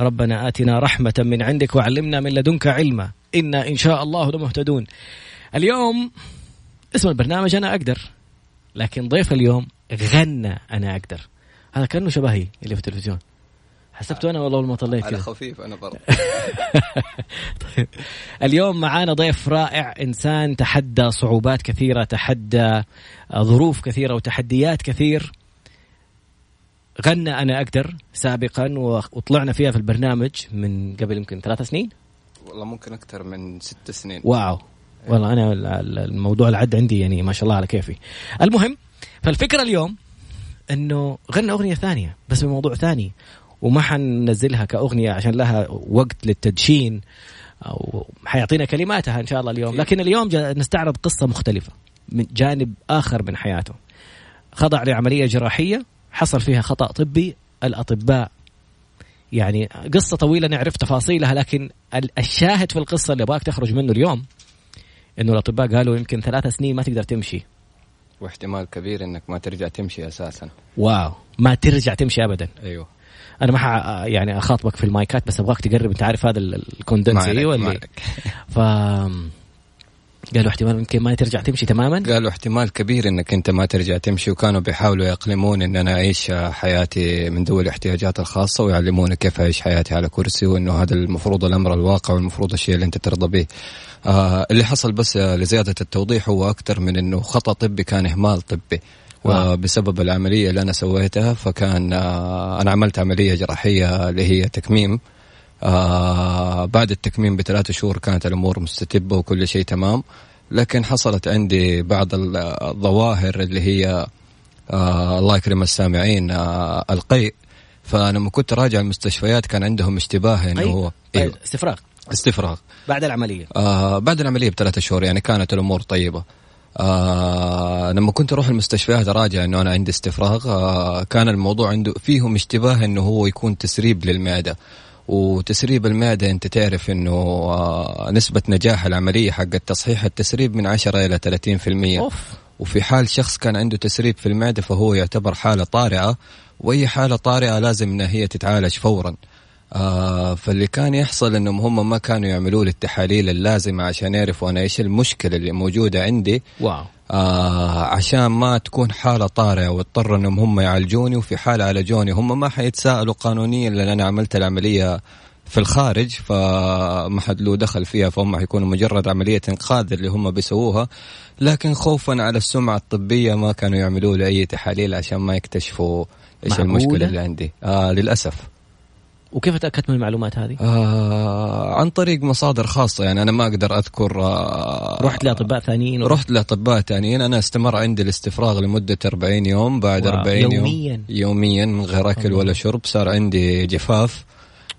ربنا آتنا رحمة من عندك وعلمنا من لدنك علما. إنا إن شاء الله لمهتدون. اليوم اسم البرنامج أنا أقدر لكن ضيف اليوم غنى أنا أقدر. هذا كأنه شبهي اللي في التلفزيون. حسبته أنا والله ما طليت على خفيف أنا برضه طيب. اليوم معانا ضيف رائع إنسان تحدى صعوبات كثيرة تحدى ظروف كثيرة وتحديات كثير. غنى أنا أقدر سابقا وطلعنا فيها في البرنامج من قبل يمكن ثلاث سنين. والله ممكن أكثر من ست سنين. واو. والله أنا الموضوع العد عندي يعني ما شاء الله على كيفي. المهم فالفكرة اليوم إنه غنى أغنية ثانية بس بموضوع ثاني. وما حننزلها كأغنية عشان لها وقت للتدشين أو حيعطينا كلماتها إن شاء الله اليوم. لكن اليوم نستعرض قصة مختلفة من جانب آخر من حياته. خضع لعملية جراحية حصل فيها خطأ طبي الأطباء يعني قصة طويلة نعرف تفاصيلها لكن الشاهد في القصة اللي أبغاك تخرج منه اليوم إنه الأطباء قالوا يمكن ثلاثة سنين ما تقدر تمشي. واحتمال كبير إنك ما ترجع تمشي أساسا. wow ما ترجع تمشي ابدا. أيوه. أنا ما ح... يعني أخاطبك في المايكات بس أبغاك تقرب أنت عارف هذا ال condenser أيوه اللي ف قالوا احتمال يمكن ما ترجع تمشي تماما؟ قالوا احتمال كبير إنك أنت ما ترجع تمشي وكانوا بيحاولوا يقلمون إن أنا أعيش حياتي من ذوي الاحتياجات الخاصة ويعلموني كيف أعيش حياتي على كرسي وإنه هذا المفروض الأمر الواقع والمفروض الشيء اللي أنت ترضى به. آه اللي حصل بس لزيادة التوضيح هو أكثر من إنه خطأ طبي كان إهمال طبي. وبسبب العملية اللي أنا سويتها فكان آه أنا عملت عملية جراحية اللي هي تكميم آه بعد التكميم بثلاثة شهور كانت الأمور مستتبة وكل شيء تمام لكن حصلت عندي بعض الظواهر اللي هي آه الله يكرم السامعين آه القيء. فأنا لما كنت راجع المستشفيات كان عندهم اشتباه إنه هو أيوه. استفراغ. استفراغ. بعد العملية. آه بعد العملية بثلاثة شهور يعني كانت الأمور طيبة. آه لما كنت أروح المستشفيات أراجع إنه أنا عندي استفراغ. آه كان الموضوع عنده فيهم اشتباه إنه هو يكون تسريب للمعدة. وتسريب المعدة أنت تعرف أنه آه نسبة نجاح العملية حق تصحيح التسريب من 10 إلى 30% أوف. وفي حال شخص كان عنده تسريب في المعدة فهو يعتبر حالة طارئة وأي حالة طارئة لازم أنها هي تتعالج فورا. آه فاللي كان يحصل إنهم هم ما كانوا يعملوا لي التحاليل اللازمة عشان يعرفوا أنا إيش المشكلة اللي موجودة عندي. واو. آه عشان ما تكون حالة طارئة واضطر إنهم هم يعالجوني وفي حالة عالجوني هم ما حيتساءلوا قانونيا لأن أنا عملت العملية في الخارج فما حد له دخل فيها فهم حيكونوا مجرد عملية إنقاذ اللي هم بيسووها. لكن خوفا على السمعة الطبية ما كانوا يعملوا لي أي تحاليل عشان ما يكتشفوا إيش المشكلة اللي عندي. آه للأسف. وكيف تأكدت من المعلومات هذه؟ آه عن طريق مصادر خاصة يعني أنا ما أقدر أذكر آه رحت لأطباء ثانيين رحت لأطباء ثانيين. أنا استمر عندي الاستفراغ لمدة 40 يوم بعد 40 يوميا. يوم. يوميا؟ من غير أكل ولا شرب صار عندي جفاف.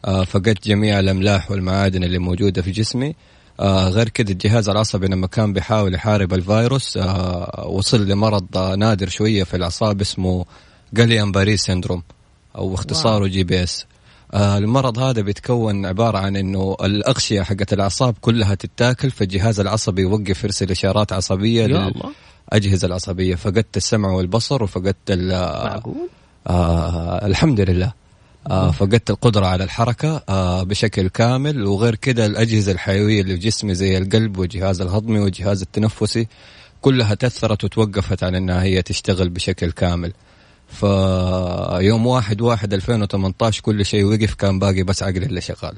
آه فقدت جميع الأملاح والمعادن اللي موجودة في جسمي. آه غير كده الجهاز العصبي لما كان بيحاول يحارب الفيروس آه وصل لمرض آه نادر شوية في الأعصاب اسمه Guillain-Barré syndrome أو اختصاره GBS. المرض هذا بيتكون عبارة عن إنه الأغشية حقت الأعصاب كلها تتاكل فالجهاز العصبي يوقف يرسل إشارات عصبية للأجهزة العصبية. فقدت السمع والبصر وفقدت معقول؟ آه الحمد لله. آه فقدت القدرة على الحركة آه بشكل كامل. وغير كده الأجهزة الحيوية اللي في جسمي زي القلب والجهاز الهضمي والجهاز التنفسي كلها تأثرت وتوقفت عن أنها هي تشتغل بشكل كامل. فيوم واحد واحد 2018 كل شيء وقف كان باقي بس عقلي اللي شغال.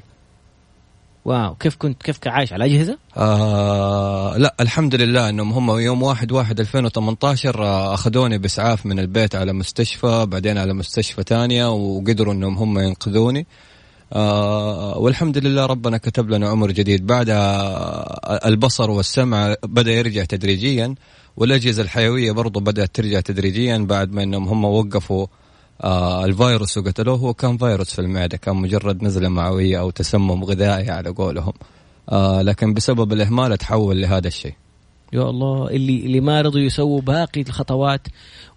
واو كيف كنت كيف عايش؟ على اجهزه؟ آه لا الحمد لله إنهم هم يوم واحد واحد 2018 آه أخذوني بإسعاف من البيت على مستشفى بعدين على مستشفى ثانية وقدروا إنهم هم ينقذوني. آه والحمد لله ربنا كتب لنا عمر جديد. بعد البصر والسمع بدأ يرجع تدريجيا. والأجهزة الحيوية برضو بدأت ترجع تدريجيا بعد ما إنهم هم وقفوا آه الفيروس وقتلوه. هو كان فيروس في المعدة كان مجرد نزلة معوية أو تسمم غذائي على قولهم. آه لكن بسبب الإهمال تحول لهذا الشيء. يا الله اللي اللي ما رضوا يسووا باقي الخطوات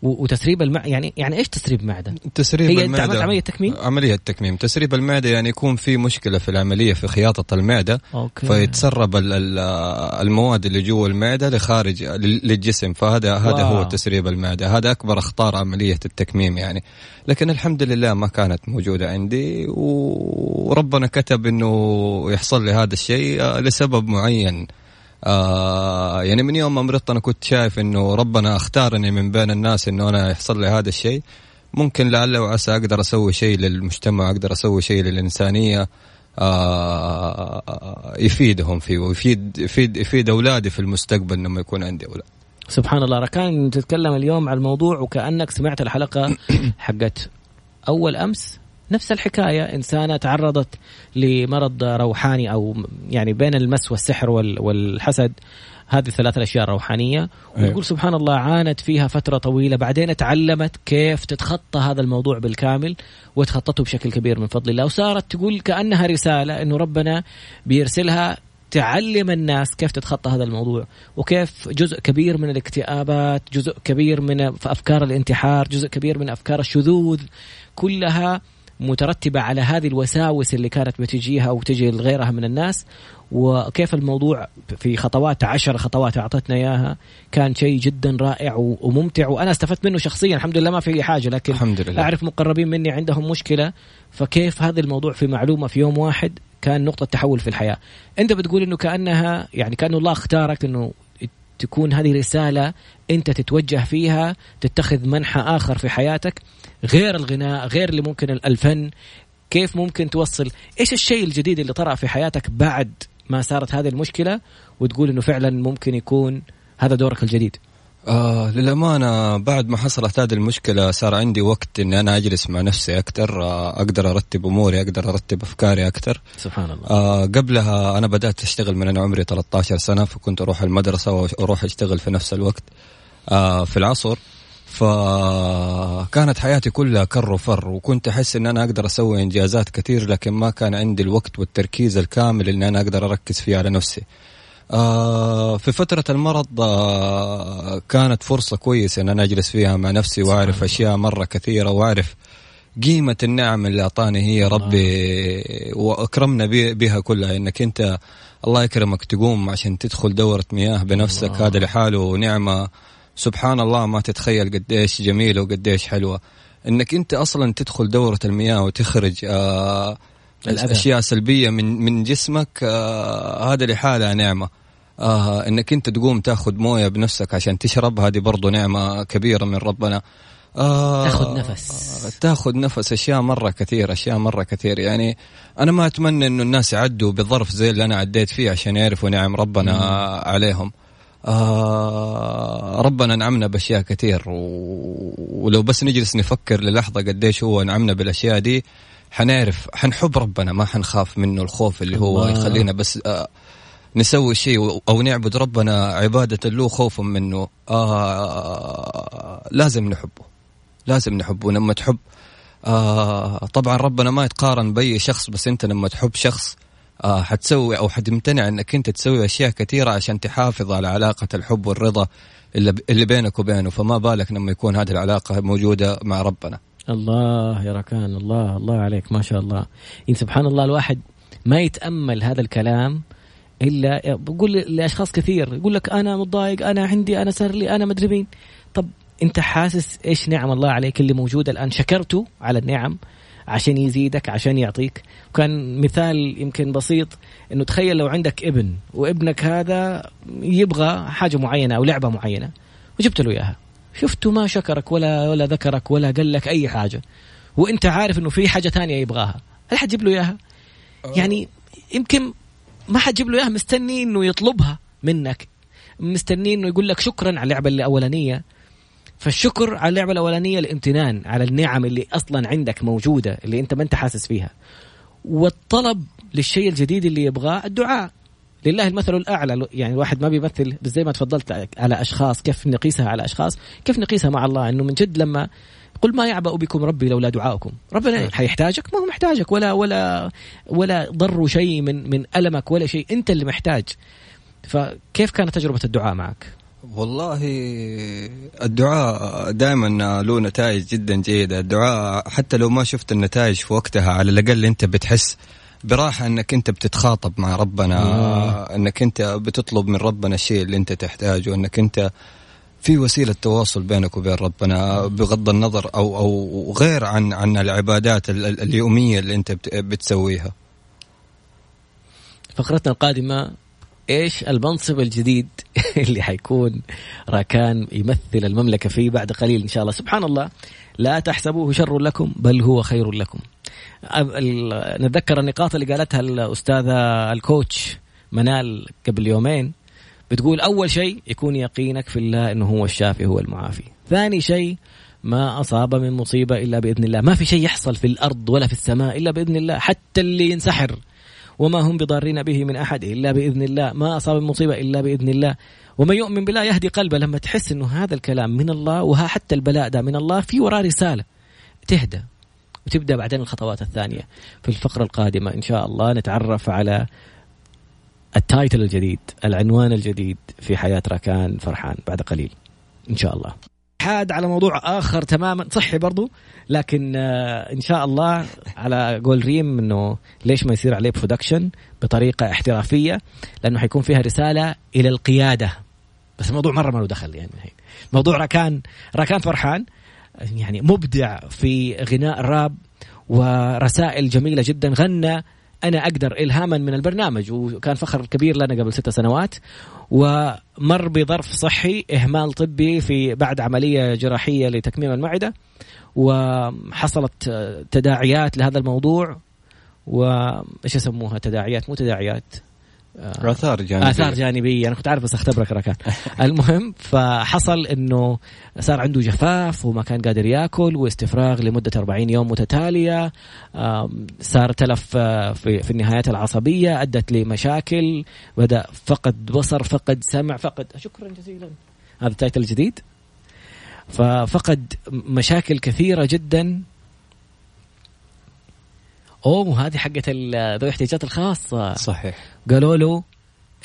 وتسريب المع يعني يعني إيش تسريب معدة؟ تسريب هي المعدة هي عملية تكميم؟ عملية تكميم، تسريب المعدة يعني يكون في مشكلة في العملية في خياطة المعدة okay. فيتسرب المواد اللي جوا المعدة لخارج للجسم فهذا wow. هذا هو تسريب المعدة، هذا أكبر أخطار عملية التكميم يعني، لكن الحمد لله ما كانت موجودة عندي وربنا كتب إنه يحصل لي هذا الشيء لسبب معين آه يعني من يوم ما مرضت أنا كنت شايف إنه ربنا اختارني من بين الناس إنه أنا يحصل لي هذا الشيء. ممكن لعل وعسى أقدر أسوي شيء للمجتمع أقدر أسوي شيء للإنسانية آه يفيدهم فيه ويفيد يفيد يفيد أولادي في المستقبل لما يكون عندي أولاد. سبحان الله. ركان تتكلم اليوم عن الموضوع وكأنك سمعت الحلقة حقت أول أمس. نفس الحكاية. إنسانة تعرضت لمرض روحاني أو يعني بين المس والسحر والحسد. هذه الثلاث الأشياء الروحانية. أيوه. وتقول سبحان الله عانت فيها فترة طويلة. بعدين تعلمت كيف تتخطى هذا الموضوع بالكامل وتخطته بشكل كبير من فضل الله. وصارت تقول كأنها رسالة أنه ربنا بيرسلها تعلم الناس كيف تتخطى هذا الموضوع. وكيف جزء كبير من الاكتئابات جزء كبير من أفكار الانتحار جزء كبير من أفكار الشذوذ كلها مترتبة على هذه الوساوس اللي كانت بتجيها وتجي لغيرها من الناس وكيف الموضوع في خطوات عشر خطوات أعطتنا إياها كان شيء جدا رائع وممتع وأنا استفدت منه شخصيا الحمد لله ما في حاجة لكن الحمد لله. أعرف مقربين مني عندهم مشكلة فكيف هذا الموضوع في معلومة في يوم واحد كان نقطة تحول في الحياة أنت بتقول أنه كأنها يعني كأنه الله اختارك أنه تكون هذه رسالة أنت تتوجه فيها تتخذ منحى آخر في حياتك غير الغناء غير اللي ممكن الفن. كيف ممكن توصل؟ إيش الشيء الجديد اللي طرأ في حياتك بعد ما صارت هذه المشكلة؟ وتقول إنه فعلا ممكن يكون هذا دورك الجديد. آه للأمانة بعد ما حصلت هذه المشكلة صار عندي وقت إني أنا أجلس مع نفسي أكثر آه أقدر أرتب أموري أقدر أرتب أفكاري أكثر سبحان الله. آه قبلها أنا بدأت أشتغل من أنا عمري 13 سنة فكنت أروح المدرسة وأروح أشتغل في نفس الوقت. آه في العصر فكانت حياتي كلها كر وفر وكنت أحس إن أنا أقدر أسوي إنجازات كثير لكن ما كان عندي الوقت والتركيز الكامل إن أنا أقدر أركز فيه على نفسي. آه في فترة المرض آه كانت فرصة كويسة إن أنا أجلس فيها مع نفسي وأعرف أشياء مرة كثيرة وأعرف قيمة النعم اللي أعطاني هي. ربي وأكرمنا بها كلها إنك أنت الله يكرمك تقوم عشان تدخل دورة مياه بنفسك. هذا لحاله نعمة سبحان الله ما تتخيل قديش جميلة وقديش حلوة. إنك أنت أصلا تدخل دورة المياه وتخرج آه أشياء سلبية من من جسمك آه هذا لحالها نعمة. آه إنك أنت تقوم تاخذ موية بنفسك عشان تشرب هذه برضو نعمة كبيرة من ربنا. آه تاخذ نفس. آه تاخذ نفس. أشياء مرة كثير أشياء مرة كثير. يعني أنا ما أتمنى إنه الناس يعدوا بظرف زي اللي أنا عديت فيه عشان يعرفوا نعم ربنا مم. عليهم. آه ربنا نعمنا بأشياء كثير ولو بس نجلس نفكر للحظة قديش هو نعمنا بالأشياء دي حنعرف حنحب ربنا ما حنخاف منه الخوف اللي هو الله. يخلينا بس آه نسوي شيء أو نعبد ربنا عبادة له خوفا منه آه لازم نحبه لازم نحبه لما تحب آه طبعا ربنا ما يتقارن بأي شخص بس أنت لما تحب شخص آه حتسوي أو حتمتنع إنك أنت تسوي أشياء كثيرة عشان تحافظ على علاقة الحب والرضا اللي, بينك وبينه. فما بالك لما يكون هذه العلاقة موجودة مع ربنا. الله يا ركان الله الله عليك ما شاء الله. إن سبحان الله الواحد ما يتأمل هذا الكلام إلا بقول لأشخاص كثير يقول لك أنا متضايق أنا عندي أنا صار لي أنا مدري مين. طب أنت حاسس إيش نعم الله عليك اللي موجودة الآن؟ شكرته على النعم عشان يزيدك عشان يعطيك. وكان مثال يمكن بسيط إنه تخيل لو عندك ابن وابنك هذا يبغى حاجة معينة أو لعبة معينة وجبت له إياها. شفته ما شكرك ولا ولا ذكرك ولا قال لك أي حاجة وأنت عارف إنه في حاجة ثانية يبغاها هل حتجيب له إياها؟ يعني يمكن ما حتجيب له إياها مستني إنه يطلبها منك مستني إنه يقول لك شكرا على اللعبة الأولانية. فالشكر على اللعبة الأولانية الامتنان على النعم اللي أصلا عندك موجودة اللي أنت ما أنت حاسس فيها. والطلب للشيء الجديد اللي يبغاه الدعاء. لله المثل الأعلى. يعني الواحد ما بيمثل زي ما تفضلت على أشخاص كيف نقيسها على أشخاص؟ كيف نقيسها مع الله؟ إنه من جد لما قل ما يعبأ بكم ربي لولا دعاؤكم. ربنا حيحتاجك؟ ما هو محتاجك. ولا ولا ولا ضر شيء من من ألمك ولا شيء. أنت اللي محتاج. فكيف كانت تجربة الدعاء معك؟ والله الدعاء دائما له نتائج جدا جيدة، الدعاء حتى لو ما شفت النتائج في وقتها على الأقل أنت بتحس براحة أنك أنت بتتخاطب مع ربنا آه. أنك أنت بتطلب من ربنا الشيء اللي أنت تحتاجه أنك أنت في وسيلة تواصل بينك وبين ربنا بغض النظر أو أو غير عن عن العبادات اليومية اللي أنت بتسويها. فقرتنا القادمة إيش المنصب الجديد اللي حيكون راكان يمثل المملكة فيه بعد قليل إن شاء الله. سبحان الله. لا تحسبوه شر لكم بل هو خير لكم. نتذكر النقاط اللي قالتها الأستاذة الكوتش منال قبل يومين. بتقول أول شيء يكون يقينك في الله إنه هو الشافي هو المعافي. ثاني شيء ما أصاب من مصيبة إلا بإذن الله. ما في شيء يحصل في الأرض ولا في السماء إلا بإذن الله حتى اللي ينسحر. وما هم بضارين به من أحد إلا بإذن الله. ما أصاب من مصيبة إلا بإذن الله. ومن يؤمن بالله يهدي قلبه. لما تحس إنه هذا الكلام من الله وها حتى البلاء ده من الله في وراه رسالة تهدى وتبدأ بعدين الخطوات الثانية. في الفقرة القادمة إن شاء الله نتعرف على التايتل الجديد العنوان الجديد في حياة راكان فرحان بعد قليل. إن شاء الله. حاد على موضوع آخر تماما. صحي برضو لكن آه إن شاء الله على قول ريم إنه ليش ما يصير عليه برودكشن بطريقة احترافية؟ لأنه حيكون فيها رسالة إلى القيادة. بس الموضوع مرة ما له دخل يعني موضوع راكان راكان فرحان يعني مبدع في غناء الراب ورسائل جميلة جدا. غنى أنا أقدر الهاما من البرنامج وكان فخر كبير لنا قبل ست سنوات ومر بظرف صحي إهمال طبي في بعد عملية جراحية لتكميم المعدة وحصلت تداعيات لهذا الموضوع وايش يسموها؟ تداعيات مو تداعيات. آثار جانبية. آثار جانبية. أنا كنت عارف بس أختبرك ركان المهم فحصل إنه صار عنده جفاف وما كان قادر يأكل واستفراغ لمدة 40 يوم متتالية. صار تلف آه، في في النهايات العصبية أدت لمشاكل بدأ فقد بصر فقد سمع فقد شكرا جزيلا. هذا التايتل الجديد. ففقد مشاكل كثيرة جدا. أوه هذه حقت ذوي الاحتياجات الخاصة. صحيح. قالوا له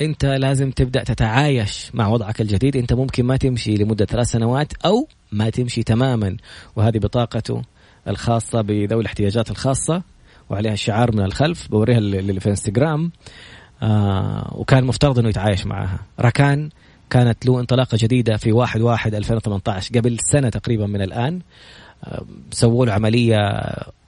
أنت لازم تبدأ تتعايش مع وضعك الجديد. أنت ممكن ما تمشي لمدة ثلاث سنوات أو ما تمشي تماما. وهذه بطاقته الخاصة بذوي الاحتياجات الخاصة وعليها الشعار من الخلف بوريها اللي في انستغرام آه وكان مفترض إنه يتعايش معها. راكان كانت له انطلاقة جديدة في 1 1 2018 قبل سنة تقريبا من الآن. آه سووا له عملية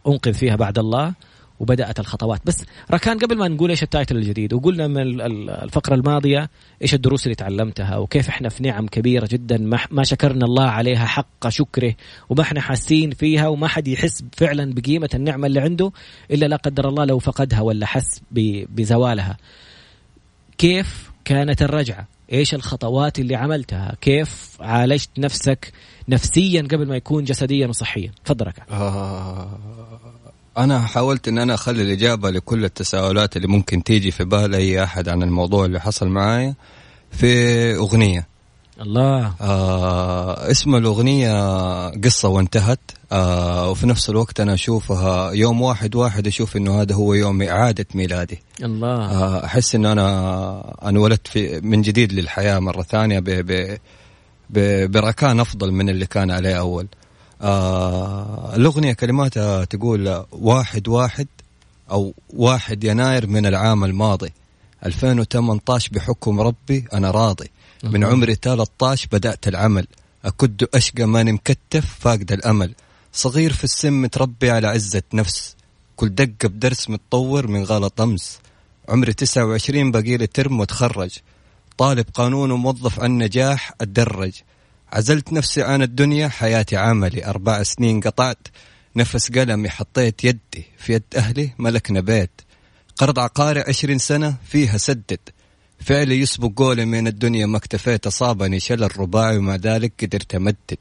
أنقذ فيها بعد الله. وبدأت الخطوات. بس ركان قبل ما نقول إيش التايتل الجديد وقلنا من الفقرة الماضية إيش الدروس اللي تعلمتها وكيف إحنا في نعم كبيرة جدا ما شكرنا الله عليها حق شكره وما إحنا حاسين فيها وما حد يحس فعلا بقيمة النعمة اللي عنده إلا لا قدر الله لو فقدها ولا حس بزوالها. كيف كانت الرجعة؟ إيش الخطوات اللي عملتها؟ كيف عالجت نفسك نفسيا قبل ما يكون جسديا وصحيا؟ تفضل آه. أنا حاولت إن أنا أخلي الإجابة لكل التساؤلات اللي ممكن تيجي في بال أي أحد عن الموضوع اللي حصل معايا في أغنية. الله. آه اسم الأغنية قصة وانتهت. آه وفي نفس الوقت أنا أشوفها يوم واحد واحد أشوف إنه هذا هو يوم إعادة ميلادي. الله. آه أحس انه أنا أنولدت في من جديد للحياة مرة ثانية ب ب بركان أفضل من اللي كان عليه أول. آه الأغنية كلماتها تقول واحد واحد أو واحد يناير من العام الماضي. 2018 بحكم ربي أنا راضي. من عمري 13 بدأت العمل. أكد أشقى ماني مكتف فاقد الأمل. صغير في السن متربي على عزة نفس. كل دقة بدرس متطور من غلط أمس. عمري 29 باقي لي ترم وتخرج طالب قانون وموظف عن نجاح أتدرج عزلت نفسي عن الدنيا حياتي عملي أربع سنين قطعت. نفس قلمي حطيت يدي في يد أهلي ملكنا بيت. قرض عقاري عشرين سنة فيها سدد. فعلي يسبق قولي من الدنيا ما اكتفيت أصابني شل الرباعي ومع ذلك قدرت أمدد.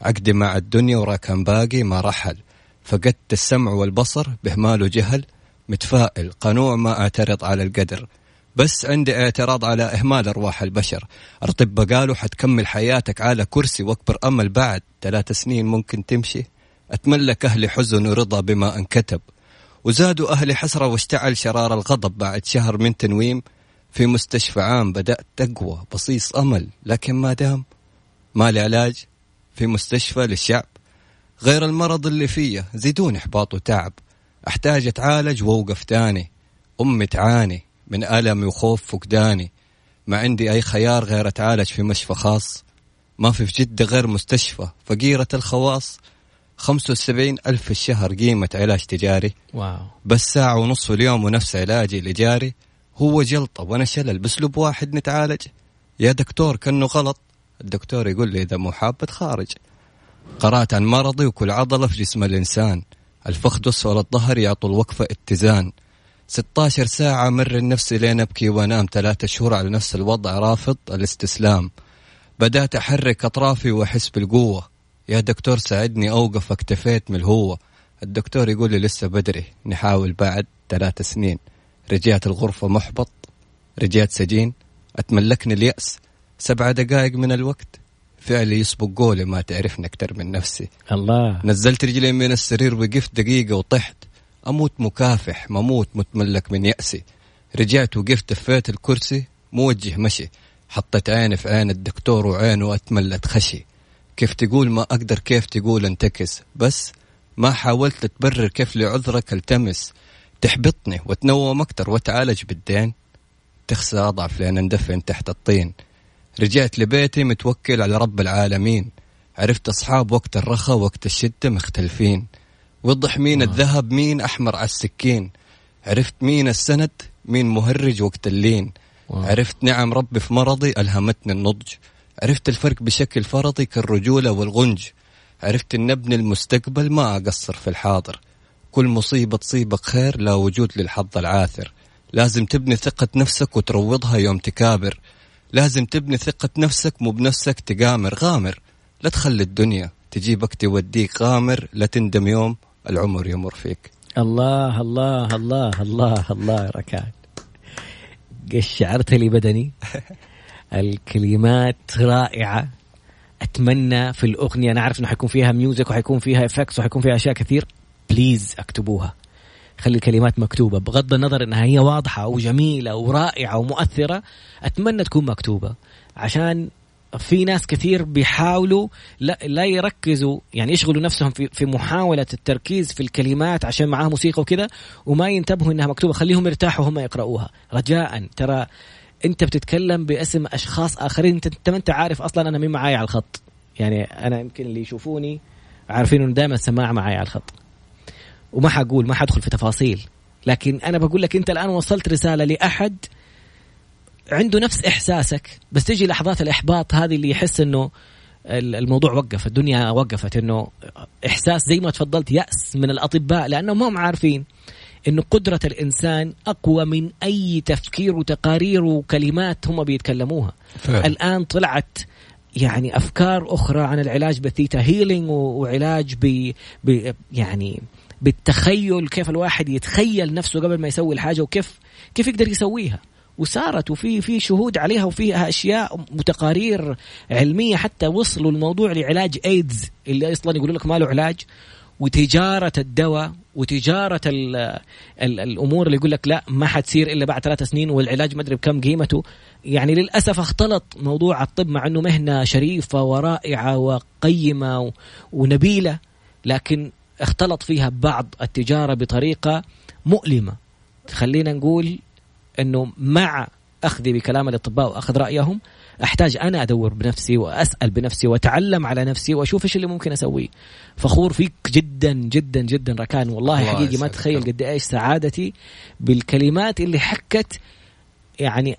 عقدي مع الدنيا ورا كان باقي ما رحل. فقدت السمع والبصر بهمال وجهل. متفائل قنوع ما أعترض على القدر. بس عندي اعتراض على إهمال أرواح البشر. الأطباء قالوا حتكمل حياتك على كرسي وأكبر أمل بعد ثلاث سنين ممكن تمشي. أتملك أهلي حزن ورضا بما انكتب. وزادوا أهلي حسرة واشتعل شرار الغضب بعد شهر من تنويم. في مستشفى عام بدأت تقوى بصيص أمل لكن ما دام. ما لي علاج في مستشفى للشعب. غير المرض اللي فيه زيدون إحباط وتعب. أحتاج أتعالج وأوقف تاني أمي تعاني. من ألمي وخوف فقداني. ما عندي أي خيار غير أتعالج في مشفى خاص. ما في في جدة غير مستشفى. فقيرة الخواص. خمسة وسبعين ألف في الشهر قيمة علاج تجاري. واو. بس ساعة ونص في اليوم ونفس علاجي اللي جاري هو جلطة وأنا شلل بأسلوب واحد نتعالج. يا دكتور كأنه غلط. الدكتور يقول لي إذا مو حاب خارج قرأت عن مرضي وكل عضلة في جسم الإنسان. الفخذ أسفل الظهر يعطوا الوقفة اتزان. 16 ساعة مر نفسي لين أبكي وأنام ثلاثة شهور على نفس الوضع رافض الاستسلام. بدأت أحرك أطرافي وأحس بالقوة. يا دكتور ساعدني أوقف اكتفيت من الهوة الدكتور يقول لي لسه بدري نحاول بعد ثلاث سنين. رجعت الغرفة محبط رجعت سجين. أتملكني اليأس. سبع دقائق من الوقت. فعلي يسبق قولي ما تعرفني أكثر من نفسي. الله. نزلت رجلي من السرير وقفت دقيقة وطحت. أموت مكافح مموت متملك من يأسي. رجعت وقفت فيت الكرسي موجه مشي. حطيت عيني في عين الدكتور وعينه أتملت خشي. كيف تقول ما أقدر كيف تقول انتكس. بس ما حاولت تبرر كيف لعذرك التمس. تحبطني وتنوم أكتر وتعالج بالدين. تخسى أضعف لأن اندفن تحت الطين. رجعت لبيتي متوكل على رب العالمين. عرفت أصحاب وقت الرخا وقت الشدة مختلفين. وضح مين الذهب مين أحمر على السكين. عرفت مين السند؟ مين مهرج وقت اللين. عرفت نعم ربي في مرضي؟ ألهمتني النضج. عرفت الفرق بشكل فرضي كالرجولة والغنج. عرفت أن ابن المستقبل ما أقصر في الحاضر. كل مصيبة تصيبك خير لا وجود للحظ العاثر. لازم تبني ثقة نفسك وتروضها يوم تكابر. لازم تبني ثقة نفسك مو بنفسك تقامر غامر. لا تخلي الدنيا تجيبك توديك غامر لا تندم يوم العمر يمر فيك. الله الله الله الله الله ركان. قشعرت لي بدني. الكلمات رائعة. أتمنى في الأغنية أنا أعرف أنه حيكون فيها music وحيكون فيها effects وحيكون فيها أشياء كثير. please اكتبوها. خلي الكلمات مكتوبة. بغض النظر أنها هي واضحة وجميلة ورائعة ومؤثرة أتمنى تكون مكتوبة. عشان في ناس كثير بيحاولوا لا, لا يركزوا يعني يشغلوا نفسهم في, في محاولة التركيز في الكلمات عشان معاها موسيقى وكذا وما ينتبهوا إنها مكتوبة. خليهم يرتاحوا هم يقرأوها رجاء ترى أنت بتتكلم باسم أشخاص آخرين. انت ما أنت عارف أصلا أنا مين معاي على الخط. يعني أنا يمكن اللي يشوفوني عارفين إنه دائما السماعه معاي على الخط. وما حقول ما حدخل في تفاصيل. لكن أنا بقول لك أنت الآن وصلت رسالة لأحد عنده نفس إحساسك بس تجي لحظات الإحباط هذه اللي يحس إنه الموضوع وقف الدنيا وقفت إنه إحساس زي ما تفضلت يأس من الأطباء لأنهم ما هم عارفين إنه قدرة الإنسان أقوى من أي تفكير وتقارير وكلمات هم بيتكلموها فعلا. الآن طلعت يعني أفكار أخرى عن العلاج بال theta healing وعلاج ب يعني بالتخيل كيف الواحد يتخيل نفسه قبل ما يسوي الحاجة وكيف كيف يقدر يسويها وصارت وفي في شهود عليها وفيها أشياء وتقارير علمية حتى وصلوا الموضوع لعلاج ايدز اللي أصلا يقولوا لك ما له علاج. وتجارة الدواء وتجارة ال ال الأمور اللي يقول لك لا ما حتصير إلا بعد ثلاث سنين والعلاج ما أدري بكم قيمته. يعني للأسف اختلط موضوع الطب مع إنه مهنة شريفة ورائعة وقيمة ونبيلة لكن اختلط فيها بعض التجارة بطريقة مؤلمة. خلينا نقول إنه مع أخذي بكلام الأطباء وأخذ رأيهم أحتاج أنا أدور بنفسي وأسأل بنفسي وأتعلم على نفسي وأشوف إيش اللي ممكن أسويه. فخور فيك جدا جدا جدا ركان. والله حقيقي ما تخيل قد إيش سعادتي بالكلمات اللي حكت يعني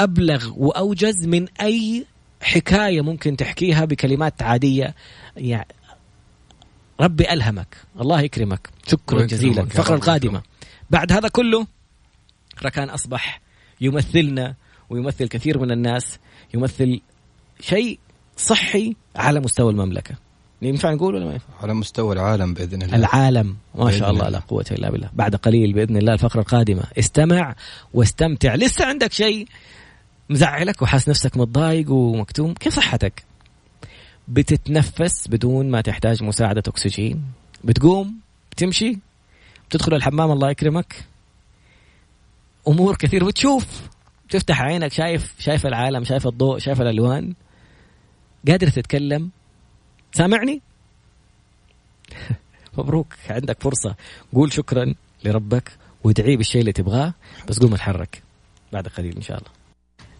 أبلغ وأوجز من أي حكاية ممكن تحكيها بكلمات عادية. يعني ربي ألهمك الله يكرمك. شكرا جزيلا. الفقره القادمه بعد هذا كله ركان أصبح يمثلنا ويمثل كثير من الناس يمثل شيء صحي على مستوى المملكة. ينفع نقول ولا ما ينفع؟ على مستوى العالم بإذن الله. العالم ما شاء الله. لا قوة إلا بالله. بعد قليل بإذن الله الفقرة القادمة. استمع واستمتع. لسه عندك شيء مزعلك وحاس نفسك متضايق ومكتوم؟ كيف صحتك؟ بتتنفس بدون ما تحتاج مساعدة أكسجين؟ بتقوم؟ بتمشي؟ بتدخل الحمام الله يكرمك. أمور كثير. بتشوف تفتح عينك شايف شايف العالم شايف الضوء شايف الألوان. قادر تتكلم. سامعني؟ مبروك. عندك فرصة. قول شكرا لربك وادعيه بالشيء اللي تبغاه بس قوم اتحرك. بعد قليل إن شاء الله.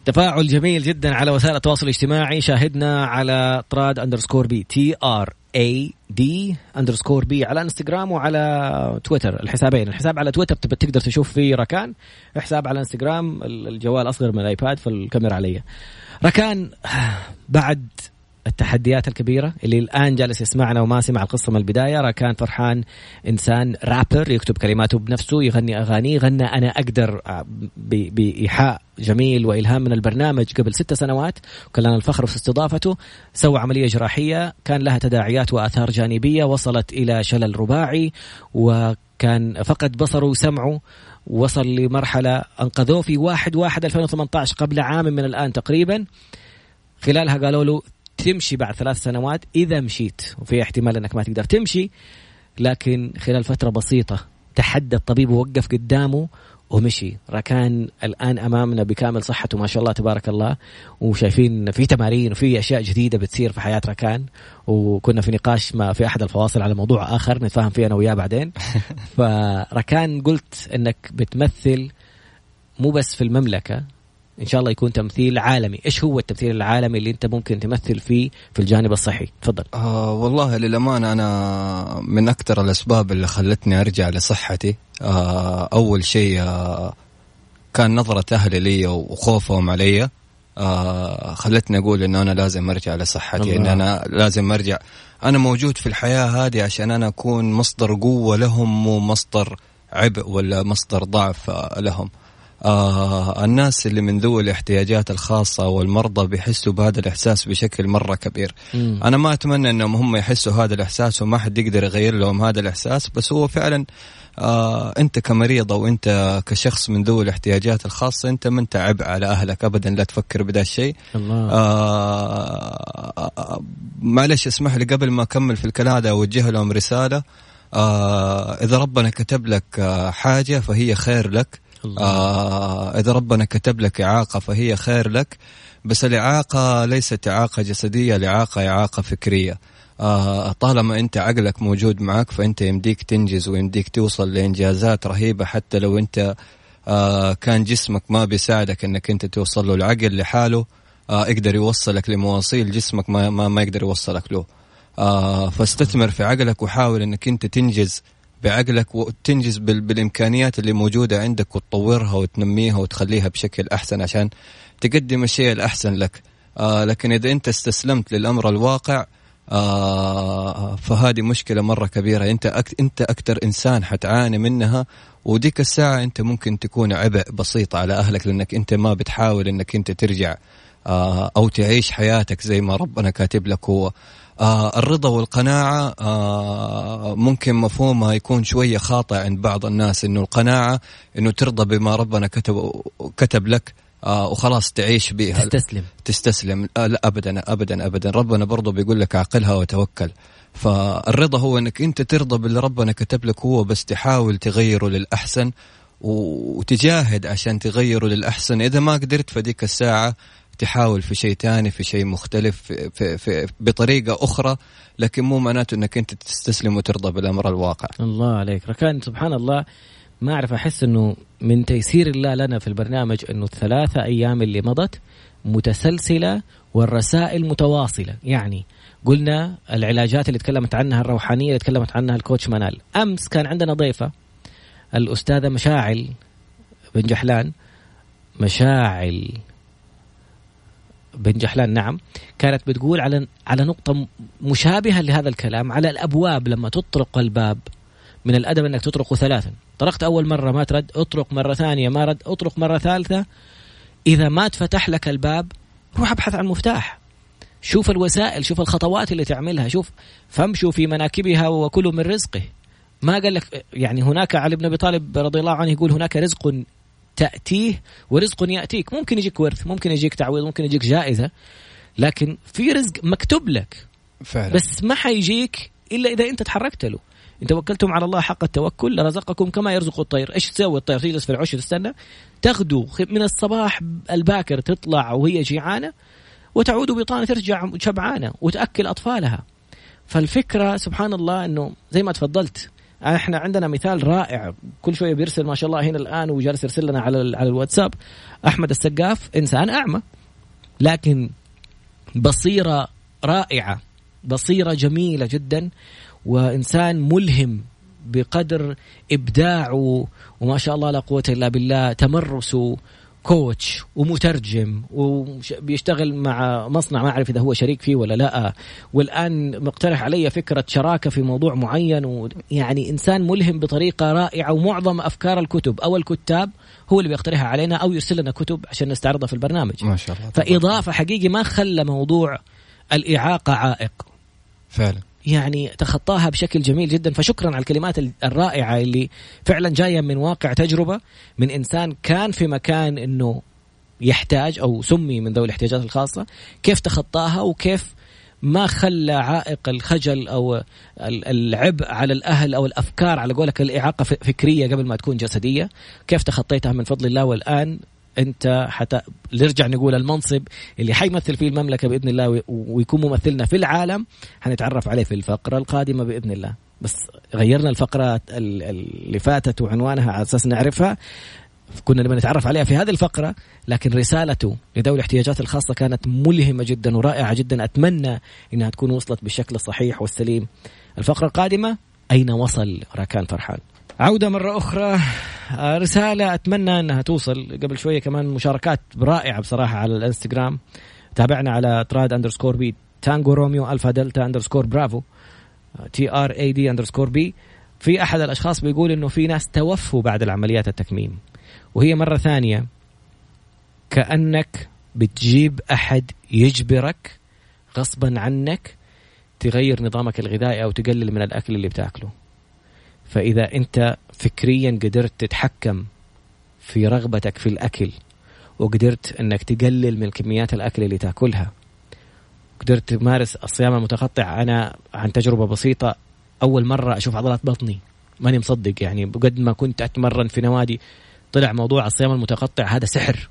تفاعل جميل جدا على وسائل التواصل الاجتماعي. شاهدنا على طراد underscore B T R A D underscore B على انستغرام وعلى تويتر الحسابين. الحساب على تويتر تقدر تشوف فيه ركان. حساب على انستغرام الجوال أصغر من الآيباد فالكاميرا علي. ركان بعد التحديات الكبيرة اللي الآن جالس يسمعنا وما سمع القصة من البداية. راكان فرحان إنسان رابر يكتب كلماته بنفسه يغني اغانيه غنى أنا أقدر آه، بإيحاء جميل وإلهام من البرنامج قبل ست سنوات. وكان لنا الفخر في استضافته. سوى عملية جراحية كان لها تداعيات وآثار جانبية وصلت إلى شلل رباعي وكان فقد بصره وسمعه وصل لمرحلة أنقذوه في 1 1 2018 قبل عام من الآن تقريبا. خلالها قالوا له تمشي بعد ثلاث سنوات إذا مشيت. وفي احتمال إنك ما تقدر تمشي لكن خلال فترة بسيطة تحدى الطبيب ووقف قدامه ومشي. ركان الآن أمامنا بكامل صحته ما شاء الله تبارك الله. وشايفين في تمارين وفي أشياء جديدة بتصير في حياة ركان. وكنا في نقاش ما في أحد الفواصل على موضوع آخر نتفاهم فيه أنا وياه بعدين. فركان قلت إنك بتمثل مو بس في المملكة إن شاء الله يكون تمثيل عالمي. إيش هو التمثيل العالمي اللي أنت ممكن تمثل فيه في الجانب الصحي؟ تفضل. آه والله للأمانة أنا من أكثر الأسباب اللي خلتني أرجع لصحتي آه أول شيء آه كان نظرة أهلي لي وخوفهم علي. آه خلتني أقول إنه أنا لازم أرجع لصحتي إن أنا لازم أرجع. أنا موجود في الحياة هذه عشان أنا أكون مصدر قوة لهم مو مصدر عبء ولا مصدر ضعف لهم. آه الناس اللي من ذوي الاحتياجات الخاصة والمرضى بيحسوا بهذا الإحساس بشكل مرة كبير مم. أنا ما أتمنى أنهم هم يحسوا هذا الإحساس وما حد يقدر يغير لهم هذا الإحساس بس هو فعلا آه أنت كمريض أو أنت كشخص من ذوي الاحتياجات الخاصة أنت ما أنت عبء على أهلك أبدا لا تفكر بدا الشيء الله. آه آه معلش اسمح لي قبل ما أكمل في الكلام هذا أوجه لهم رسالة آه إذا ربنا كتب لك آه حاجة فهي خير لك آه إذا ربنا كتب لك إعاقة فهي خير لك بس الإعاقة ليست إعاقة جسدية الإعاقة إعاقة فكرية. آه طالما أنت عقلك موجود معك فأنت يمديك تنجز ويمديك توصل لإنجازات رهيبة حتى لو أنت آه كان جسمك ما بيساعدك أنك أنت توصل له العقل لحاله آه يقدر يوصلك لمواصيل جسمك ما, ما, ما يقدر يوصلك له. آه فاستثمر في عقلك وحاول أنك أنت تنجز بعقلك وتنجز بالإمكانيات اللي موجودة عندك وتطورها وتنميها وتخليها بشكل أحسن عشان تقدم الشيء الأحسن لك. آه لكن إذا أنت استسلمت للأمر الواقع آه فهذه مشكلة مرة كبيرة. أنت أك أنت أكثر إنسان حتعاني منها وديك الساعة أنت ممكن تكون عبء بسيط على أهلك لأنك أنت ما بتحاول إنك أنت ترجع آه أو تعيش حياتك زي ما ربنا كاتب لك هو. آه الرضا والقناعة آه ممكن مفهومها يكون شوية خاطئ عند بعض الناس إنه القناعة إنه ترضى بما ربنا كتب كتب لك آه وخلاص تعيش بها تستسلم. تستسلم. آه لا ابدا ابدا ابدا. ربنا برضه بيقول لك عقلها وتوكل. فالرضا هو إنك أنت ترضى باللي ربنا كتب لك هو بس تحاول تغيره للأحسن وتجاهد عشان تغيره للأحسن. إذا ما قدرت فديك الساعة تحاول في شيء ثاني في شيء مختلف في, في, في بطريقة أخرى لكن مو معناته إنك أنت تستسلم وترضى بالأمر الواقع. الله عليك. ركان سبحان الله ما أعرف أحس إنه من تيسير الله لنا في البرنامج إنه الثلاثة أيام اللي مضت متسلسلة والرسائل متواصلة. يعني قلنا العلاجات اللي تكلمت عنها الروحانية اللي تكلمت عنها الكوتش منال. أمس كان عندنا ضيفة الأستاذة مشاعل بن جحلان. مشاعل. بن جحلان نعم كانت بتقول على على نقطة مشابهة لهذا الكلام على الأبواب لما تطرق الباب من الأدب أنك تطرقه ثلاثا. طرقت أول مرة ما ترد اطرق مرة ثانية ما رد اطرق مرة ثالثة. إذا ما تفتح لك الباب روح ابحث عن مفتاح. شوف الوسائل شوف الخطوات اللي تعملها شوف فامشوا في مناكبها وكلوا من رزقه. ما قال لك يعني هناك علي بن أبي طالب رضي الله عنه يقول هناك رزق تأتيه ورزق يأتيك. ممكن يجيك ورث ممكن يجيك تعويض ممكن يجيك جائزة لكن في رزق مكتوب لك. فعلا. بس ما حيجيك إلا إذا أنت تحركت له. إن توكلتم على الله حق التوكل لرزقكم كما يرزق الطير. إيش تسوي الطير؟ تجلس في العش تستنى تغدو. من الصباح الباكر تطلع وهي جيعانة وتعود بطانة ترجع شبعانة وتأكل أطفالها. فالفكرة سبحان الله إنه زي ما تفضلت إحنا عندنا مثال رائع. كل شوية بيرسل ما شاء الله هنا الآن وجالس يرسل لنا على على الواتساب. أحمد السقاف إنسان أعمى لكن بصيرة رائعة بصيرة جميلة جدا وإنسان ملهم بقدر إبداعه وما شاء الله لا قوة إلا بالله تمرسه كوتش ومترجم وبيشتغل مع مصنع ما أعرف إذا هو شريك فيه ولا لا. والآن مقترح علي فكرة شراكة في موضوع معين ويعني إنسان ملهم بطريقة رائعة ومعظم أفكار الكتب أو الكتاب هو اللي بيقترحها علينا أو يرسل لنا كتب عشان نستعرضها في البرنامج. ما شاء الله. فإضافة حقيقي ما خلى موضوع الإعاقة عائق. فعلا. يعني تخطاها بشكل جميل جدا. فشكرا على الكلمات الرائعة اللي فعلا جاية من واقع تجربة من إنسان كان في مكان أنه يحتاج أو سمي من ذوي الاحتياجات الخاصة. كيف تخطاها وكيف ما خلى عائق الخجل أو العبء على الأهل أو الأفكار على قولك الإعاقة فكرية قبل ما تكون جسدية، كيف تخطيتها من فضل الله والآن انت حتى نرجع نقول المنصب اللي حيمثل فيه المملكة بإذن الله ويكون ممثلنا في العالم حنتعرف عليه في الفقرة القادمة بإذن الله. بس غيرنا الفقره اللي فاتت وعنوانها على أساس نعرفها كنا نبغى نتعرف عليها في هذه الفقرة لكن رسالته لذوي الاحتياجات الخاصة كانت ملهمة جدا ورائعة جدا. أتمنى إنها تكون وصلت بالشكل الصحيح والسليم. الفقرة القادمة أين وصل راكان فرحان؟ عودة مرة أخرى. آه، رسالة أتمنى أنها توصل. قبل شوية كمان مشاركات رائعة بصراحة على الإنستغرام. تابعنا على تراد underscore B Tango Romeo Alpha Delta underscore Bravo T R A D underscore B في أحد الأشخاص بيقول إنه في ناس توفوا بعد العمليات التكميم. وهي مرة ثانية. كأنك بتجيب أحد يجبرك غصبا عنك تغير نظامك الغذائي أو تقلل من الأكل اللي بتاكله. فإذا أنت فكريا قدرت تتحكم في رغبتك في الأكل وقدرت أنك تقلل من كميات الأكل اللي تأكلها قدرت تمارس الصيام المتقطع. أنا عن تجربة بسيطة أول مرة أشوف عضلات بطني. ماني مصدق يعني بقد ما كنت أتمرن في نوادي طلع موضوع الصيام المتقطع هذا سحر.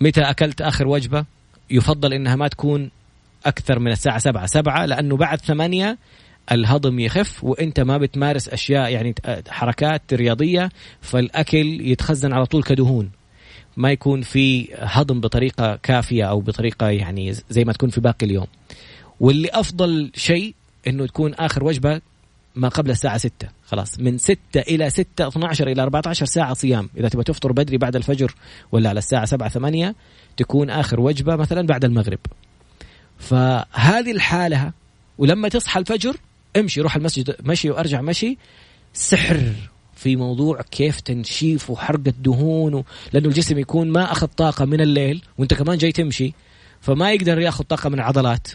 متى أكلت آخر وجبة؟ يفضل إنها ما تكون أكثر من الساعة سبعة. سبعة لأنه بعد ثمانية الهضم يخف وانت ما بتمارس أشياء يعني حركات رياضية فالأكل يتخزن على طول كدهون. ما يكون في هضم بطريقة كافية أو بطريقة يعني زي ما تكون في باقي اليوم. واللي أفضل شيء إنه تكون آخر وجبة ما قبل الساعة 6 خلاص من 6 إلى 6 12 إلى 14 ساعة صيام. إذا تبغى تفطر بدري بعد الفجر ولا على الساعة 7 8 تكون آخر وجبة مثلا بعد المغرب. فهذه الحالة ولما تصحى الفجر امشي روح المسجد مشي وارجع مشي. سحر في موضوع كيف تنشيف وحرق الدهون و... لأنه الجسم يكون ما أخذ طاقة من الليل وأنت كمان جاي تمشي فما يقدر ياخذ طاقة من العضلات.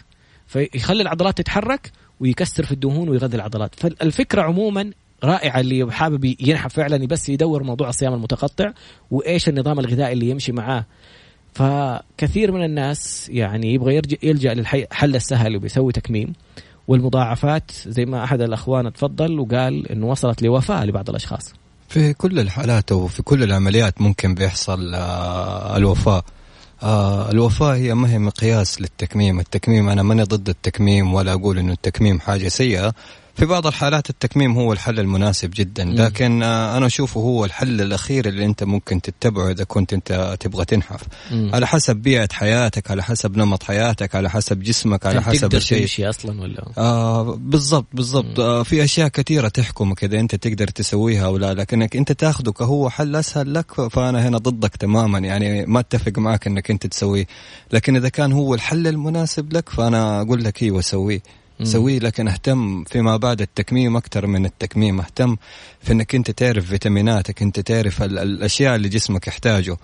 فيخلي العضلات تتحرك ويكسر في الدهون ويغذي العضلات. فالفكرة عموما رائعة اللي حابب ينحف فعلا بس يدور موضوع الصيام المتقطع وإيش النظام الغذائي اللي يمشي معاه. فكثير من الناس يعني يبغى يلجأ للحل السهل وبيسوي تكميم. والمضاعفات زي ما أحد الأخوان تفضل وقال إنه وصلت لوفاة لبعض الأشخاص. في كل الحالات وفي كل العمليات ممكن بيحصل آه، الوفاة. آه الوفاة هي ما هي مقياس للتكميم. التكميم أنا ماني ضد التكميم ولا أقول أنه التكميم حاجة سيئة في بعض الحالات التكميم هو الحل المناسب جدا لكن آه، أنا أشوفه هو الحل الأخير اللي أنت ممكن تتبعه إذا كنت أنت تبغى تنحف. مم. على حسب بيئة حياتك على حسب نمط حياتك على حسب جسمك على حسب الشيء. تمشي أصلا ولا؟ آه بالضبط بالضبط. آه في أشياء كثيرة تحكمك إذا أنت تقدر تسويها أو لا لكنك أنت تاخذه كهو حل أسهل لك فأنا هنا ضدك تماما يعني ما أتفق معك إنك أنت تسويه. لكن إذا كان هو الحل المناسب لك فأنا أقول لك إيوه سويه. سويه لكن اهتم فيما بعد التكميم أكثر من التكميم. اهتم في إنك أنت تعرف فيتاميناتك أنت تعرف ال الأشياء اللي جسمك يحتاجه.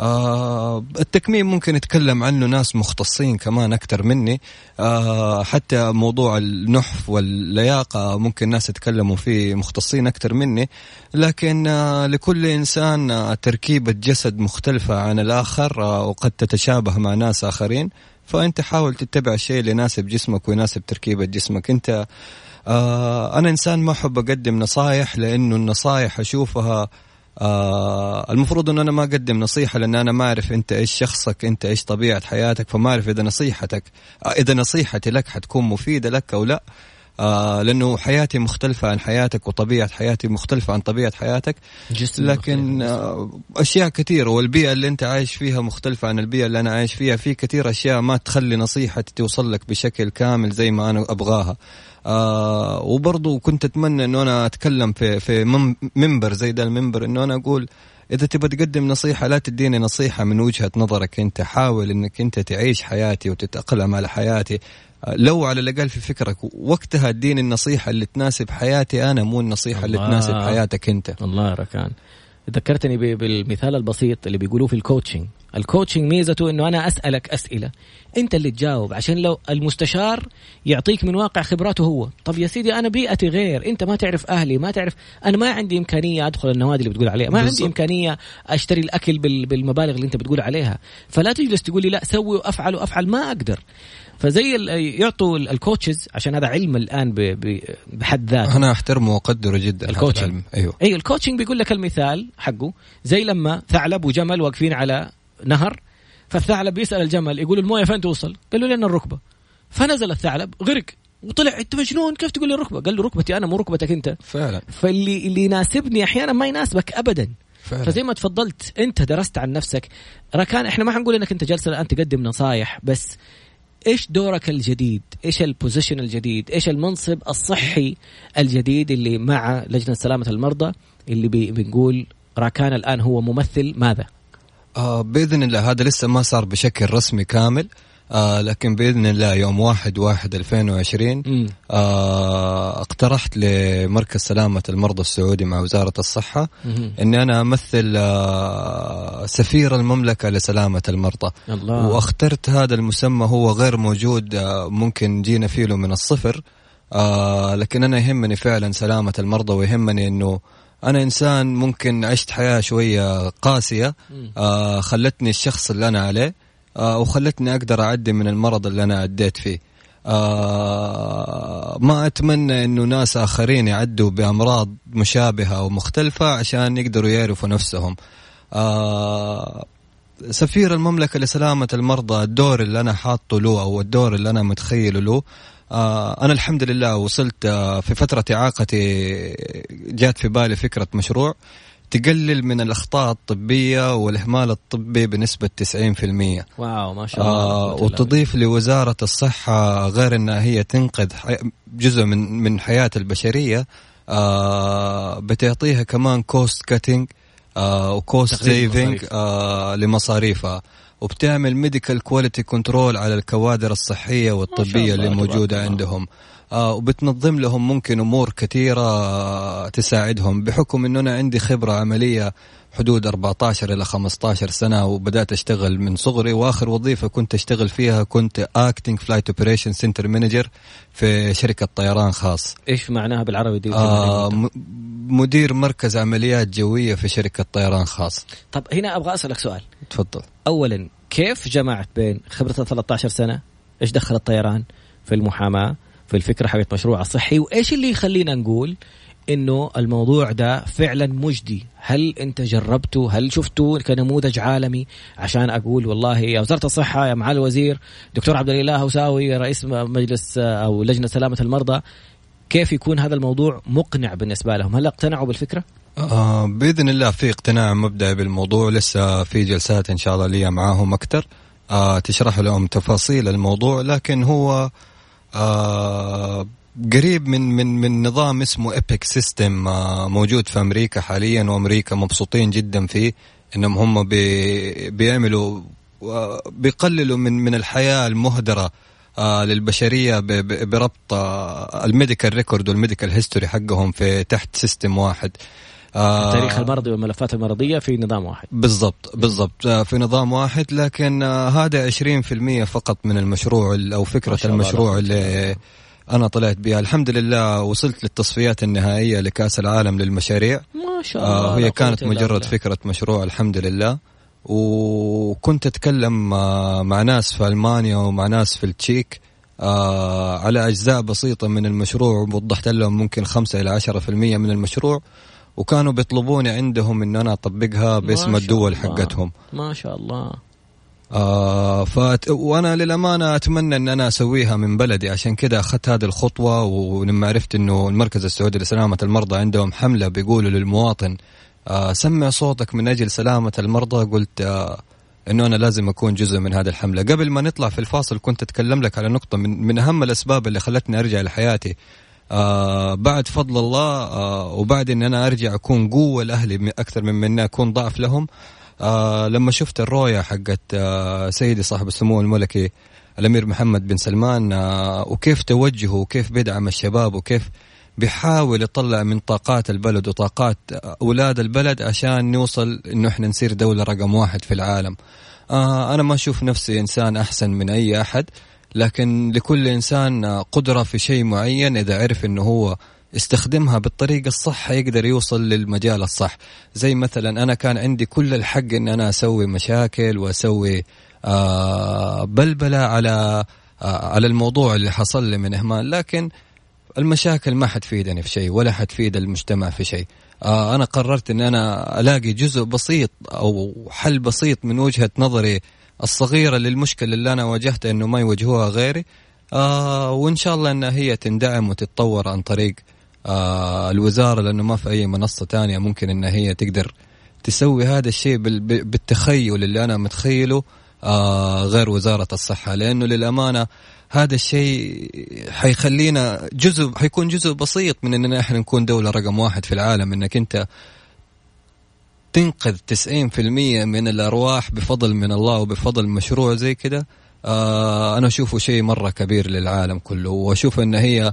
آه التكميم ممكن يتكلم عنه ناس مختصين كمان أكثر مني. آه حتى موضوع النحف واللياقة ممكن ناس يتكلموا فيه مختصين أكثر مني. لكن آه لكل إنسان آه تركيبة جسد مختلفة عن الآخر آه وقد تتشابه مع ناس آخرين. فأنت حاول تتبع الشيء اللي يناسب جسمك ويناسب تركيبة جسمك. أنت آه أنا إنسان ما أحب أقدم نصايح لأنه النصايح أشوفها آه المفروض إنه أنا ما أقدم نصيحة لأن أنا ما أعرف أنت إيش شخصك أنت إيش طبيعة حياتك فما أعرف إذا نصيحتك إذا نصيحتي لك حتكون مفيدة لك أو لا. آه لأنه حياتي مختلفة عن حياتك وطبيعة حياتي مختلفة عن طبيعة حياتك. لكن آه أشياء كثيرة والبيئة اللي أنت عايش فيها مختلفة عن البيئة اللي أنا عايش فيها. في كثير أشياء ما تخلي نصيحتي توصل لك بشكل كامل زي ما أنا أبغاها. آه وبرضو كنت أتمنى إنه أنا أتكلم في في منبر زي ده المنبر إنه أنا أقول إذا تبغى تقدم نصيحة لا تديني نصيحة من وجهة نظرك أنت. حاول إنك أنت تعيش حياتي وتتأقلم على حياتي. لو على الأقل في فكرك وقتها اديني النصيحة اللي تناسب حياتي أنا مو النصيحة اللي تناسب حياتك أنت. الله يا ركان. ذكرتني بالمثال البسيط اللي بيقولوه في ال coaching ال coaching ميزته إنه أنا أسألك أسئلة. أنت اللي تجاوب عشان لو المستشار يعطيك من واقع خبراته هو. طب يا سيدي أنا بيئتي غير أنت ما تعرف أهلي ما تعرف. أنا ما عندي إمكانية أدخل النوادي اللي بتقول عليها. ما بالزبط. عندي إمكانية أشتري الأكل بالمبالغ اللي أنت بتقول عليها. فلا تجلس تقول لي لا سوي وأفعل وأفعل ما أقدر. فزي يعطوا ال coaches عشان هذا علم الآن بحد ذاته. أنا أحترمه وأقدره جدا ال coaching أيوه. أيوه ال coaching بيقول لك المثال حقه زي لما ثعلب وجمل واقفين على نهر فالثعلب يسأل الجمل يقول الموية فين توصل؟ قال له لنا الركبة فنزل الثعلب غرق وطلع إنت مجنون كيف تقول لي الركبه؟ قال له ركبتي أنا مو ركبتك أنت فعلا فاللي اللي يناسبني أحيانا ما يناسبك ابدا فعلا. فزي ما تفضلت أنت درست عن نفسك ركان إحنا ما حنقول إنك أنت جالس الآن تقدم نصايح بس إيش دورك الجديد؟ إيش ال position الجديد؟ إيش المنصب الصحي الجديد اللي مع لجنة سلامة المرضى اللي بنقول راكان الآن هو ممثل ماذا؟ آه بإذن الله هذا لسه ما صار بشكل رسمي كامل آه لكن بإذن الله يوم 1 1 2020 آه اقترحت لمركز سلامة المرضى السعودي مع وزارة الصحة مم. إني أنا أمثل آه سفير المملكة لسلامة المرضى الله. وأخترت هذا المسمى هو غير موجود آه ممكن جينا فيه من الصفر آه لكن أنا يهمني فعلا سلامة المرضى ويهمني إنه أنا إنسان ممكن عشت حياة شوية قاسية آه خلتني الشخص اللي أنا عليه آه وخلتني أقدر أعدي من المرض اللي أنا عديت فيه. آه ما أتمنى إنه ناس آخرين يعدوا بأمراض مشابهة ومختلفة عشان يقدروا يعرفوا نفسهم. آه سفير المملكة لسلامة المرضى الدور اللي أنا حاطه له أو الدور اللي أنا متخيله له أنا الحمد لله وصلت آه في فترة إعاقتي جات في بالي فكرة مشروع تقلل من الأخطاء الطبية والإهمال الطبي بنسبة 90% wow ما شاء الله آه وتضيف لوزارة الصحة غير إنها هي تنقذ جزء من من حياة البشرية. آه بتعطيها كمان cost cutting آه و cost saving آه لمصاريفها. وبتعمل medical quality control على الكوادر الصحية والطبية اللي موجودة عندهم. وبتنظم لهم ممكن أمور كثيرة آه تساعدهم بحكم انه أنا عندي خبرة عملية حدود 14 إلى 15 سنة وبدأت أشتغل من صغري. وآخر وظيفة كنت أشتغل فيها كنت acting flight operation center manager في شركة طيران خاص. إيش معناها بالعربي دي؟ آه مدير مركز عمليات جوية في شركة طيران خاص. طب هنا أبغى أسألك سؤال. تفضل. اولا كيف جمعت بين خبرة 13 سنة؟ إيش دخل الطيران في المحاماة؟ في الفكرة حقت مشروع صحي وإيش اللي يخلينا نقول إنه الموضوع ده فعلا مجدي؟ هل أنت جربته؟ هل شفته كنموذج عالمي؟ عشان أقول والله يا وزارة الصحة يا معالي الوزير دكتور عبد الإله هوساوي رئيس مجلس أو لجنة سلامة المرضى كيف يكون هذا الموضوع مقنع بالنسبة لهم؟ هل أقتنعوا بالفكرة؟ آه بإذن الله في اقتناع مبدئي بالموضوع لسه في جلسات إن شاء الله لي معاهم أكثر. آه تشرح لهم تفاصيل الموضوع لكن هو آه قريب من من من نظام اسمه Epic system آه موجود في أمريكا حاليا وأمريكا مبسوطين جدا فيه إنهم هم بي بيعملوا بيقللوا من من الحياة المهدرة آه للبشرية بربط ال medical record وال medical history حقهم في تحت system واحد. التاريخ آه، المرضي والملفات المرضية في نظام واحد. بالضبط بالضبط. آه، في نظام واحد لكن آه، هذا 20% فقط من المشروع أو فكرة المشروع اللي أنا طلعت بها الحمد لله وصلت للتصفيات النهائية لكأس العالم للمشاريع. ما شاء الله هي كانت مجرد فكرة مشروع الحمد لله. وكنت أتكلم مع ناس في ألمانيا ومع ناس في التشيك على أجزاء بسيطة من المشروع. ووضحت لهم ممكن 5 إلى 10% من المشروع. وكانوا بيطلبوني عندهم إن أنا أطبقها باسم الدول حقتهم. ما شاء الله. آه فت... وأنا للأمانة أتمنى إن أنا أسويها من بلدي. عشان كذا أخذت هذه الخطوة ولما عرفت إنه المركز السعودي لسلامة المرضى عندهم حملة بيقولوا للمواطن آه سمع صوتك من أجل سلامة المرضى. قلت آه إنه أنا لازم أكون جزء من هذه الحملة. قبل ما نطلع في الفاصل كنت أتكلم لك على نقطة من, من أهم الأسباب اللي خلتني أرجع لحياتي. آه بعد فضل الله آه وبعد إن أنا أرجع أكون قوة لأهلي أكثر من إني أكون ضعف لهم آه لما شفت الرؤية حقت سيدي صاحب السمو الملكي الأمير محمد بن سلمان وكيف توجهه وكيف بيدعم الشباب وكيف بيحاول يطلع من طاقات البلد وطاقات أولاد البلد عشان نوصل إنه إحنا نصير دولة رقم واحد في العالم. آه أنا ما أشوف نفسي إنسان أحسن من أي أحد لكن لكل إنسان قدرة في شيء معين إذا عرف إنه هو استخدمها بالطريقة الصح يقدر يوصل للمجال الصح. زي مثلا أنا كان عندي كل الحق أن أنا أسوي مشاكل وأسوي آه بلبلة على آه على الموضوع اللي حصل لي من إهمال. لكن المشاكل ما حتفيدني في شيء ولا حتفيد المجتمع في شيء. آه أنا قررت أن أنا ألاقي جزء بسيط أو حل بسيط من وجهة نظري الصغيرة للمشكلة اللي أنا واجهتها أنه ما يواجهوها غيري. آه وإن شاء الله أنها هي تندعم وتتطور عن طريق آه الوزارة لأنه ما في أي منصة تانية ممكن أن هي تقدر تسوي هذا الشيء بالتخيل اللي أنا متخيله آه غير وزارة الصحة. لأنه للأمانة هذا الشيء حيخلينا جزء حيكون جزء بسيط من إننا إحنا نكون دولة رقم واحد في العالم. إنك أنت تنقذ 90% من الأرواح بفضل من الله وبفضل مشروع زي كده آه أنا أشوفه شيء مرة كبير للعالم كله وأشوف إن هي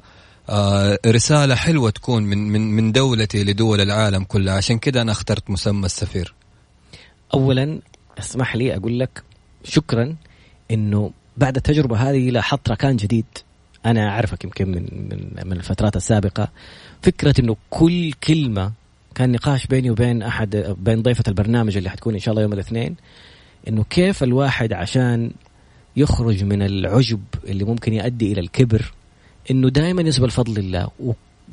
آه رسالة حلوة تكون من من من دولتي لدول العالم كلها عشان كده أنا اخترت مسمى السفير. اولا اسمح لي أقول لك شكرا إنه بعد التجربة هذه لاحظت ركان جديد. أنا أعرفك يمكن من من من الفترات السابقة. فكرة إنه كل كلمة كان نقاش بيني وبين أحد بين ضيفة البرنامج اللي حتكون إن شاء الله يوم الاثنين إنه كيف الواحد عشان يخرج من العجب اللي ممكن يؤدي إلى الكبر إنه دائما يسبى فضل الله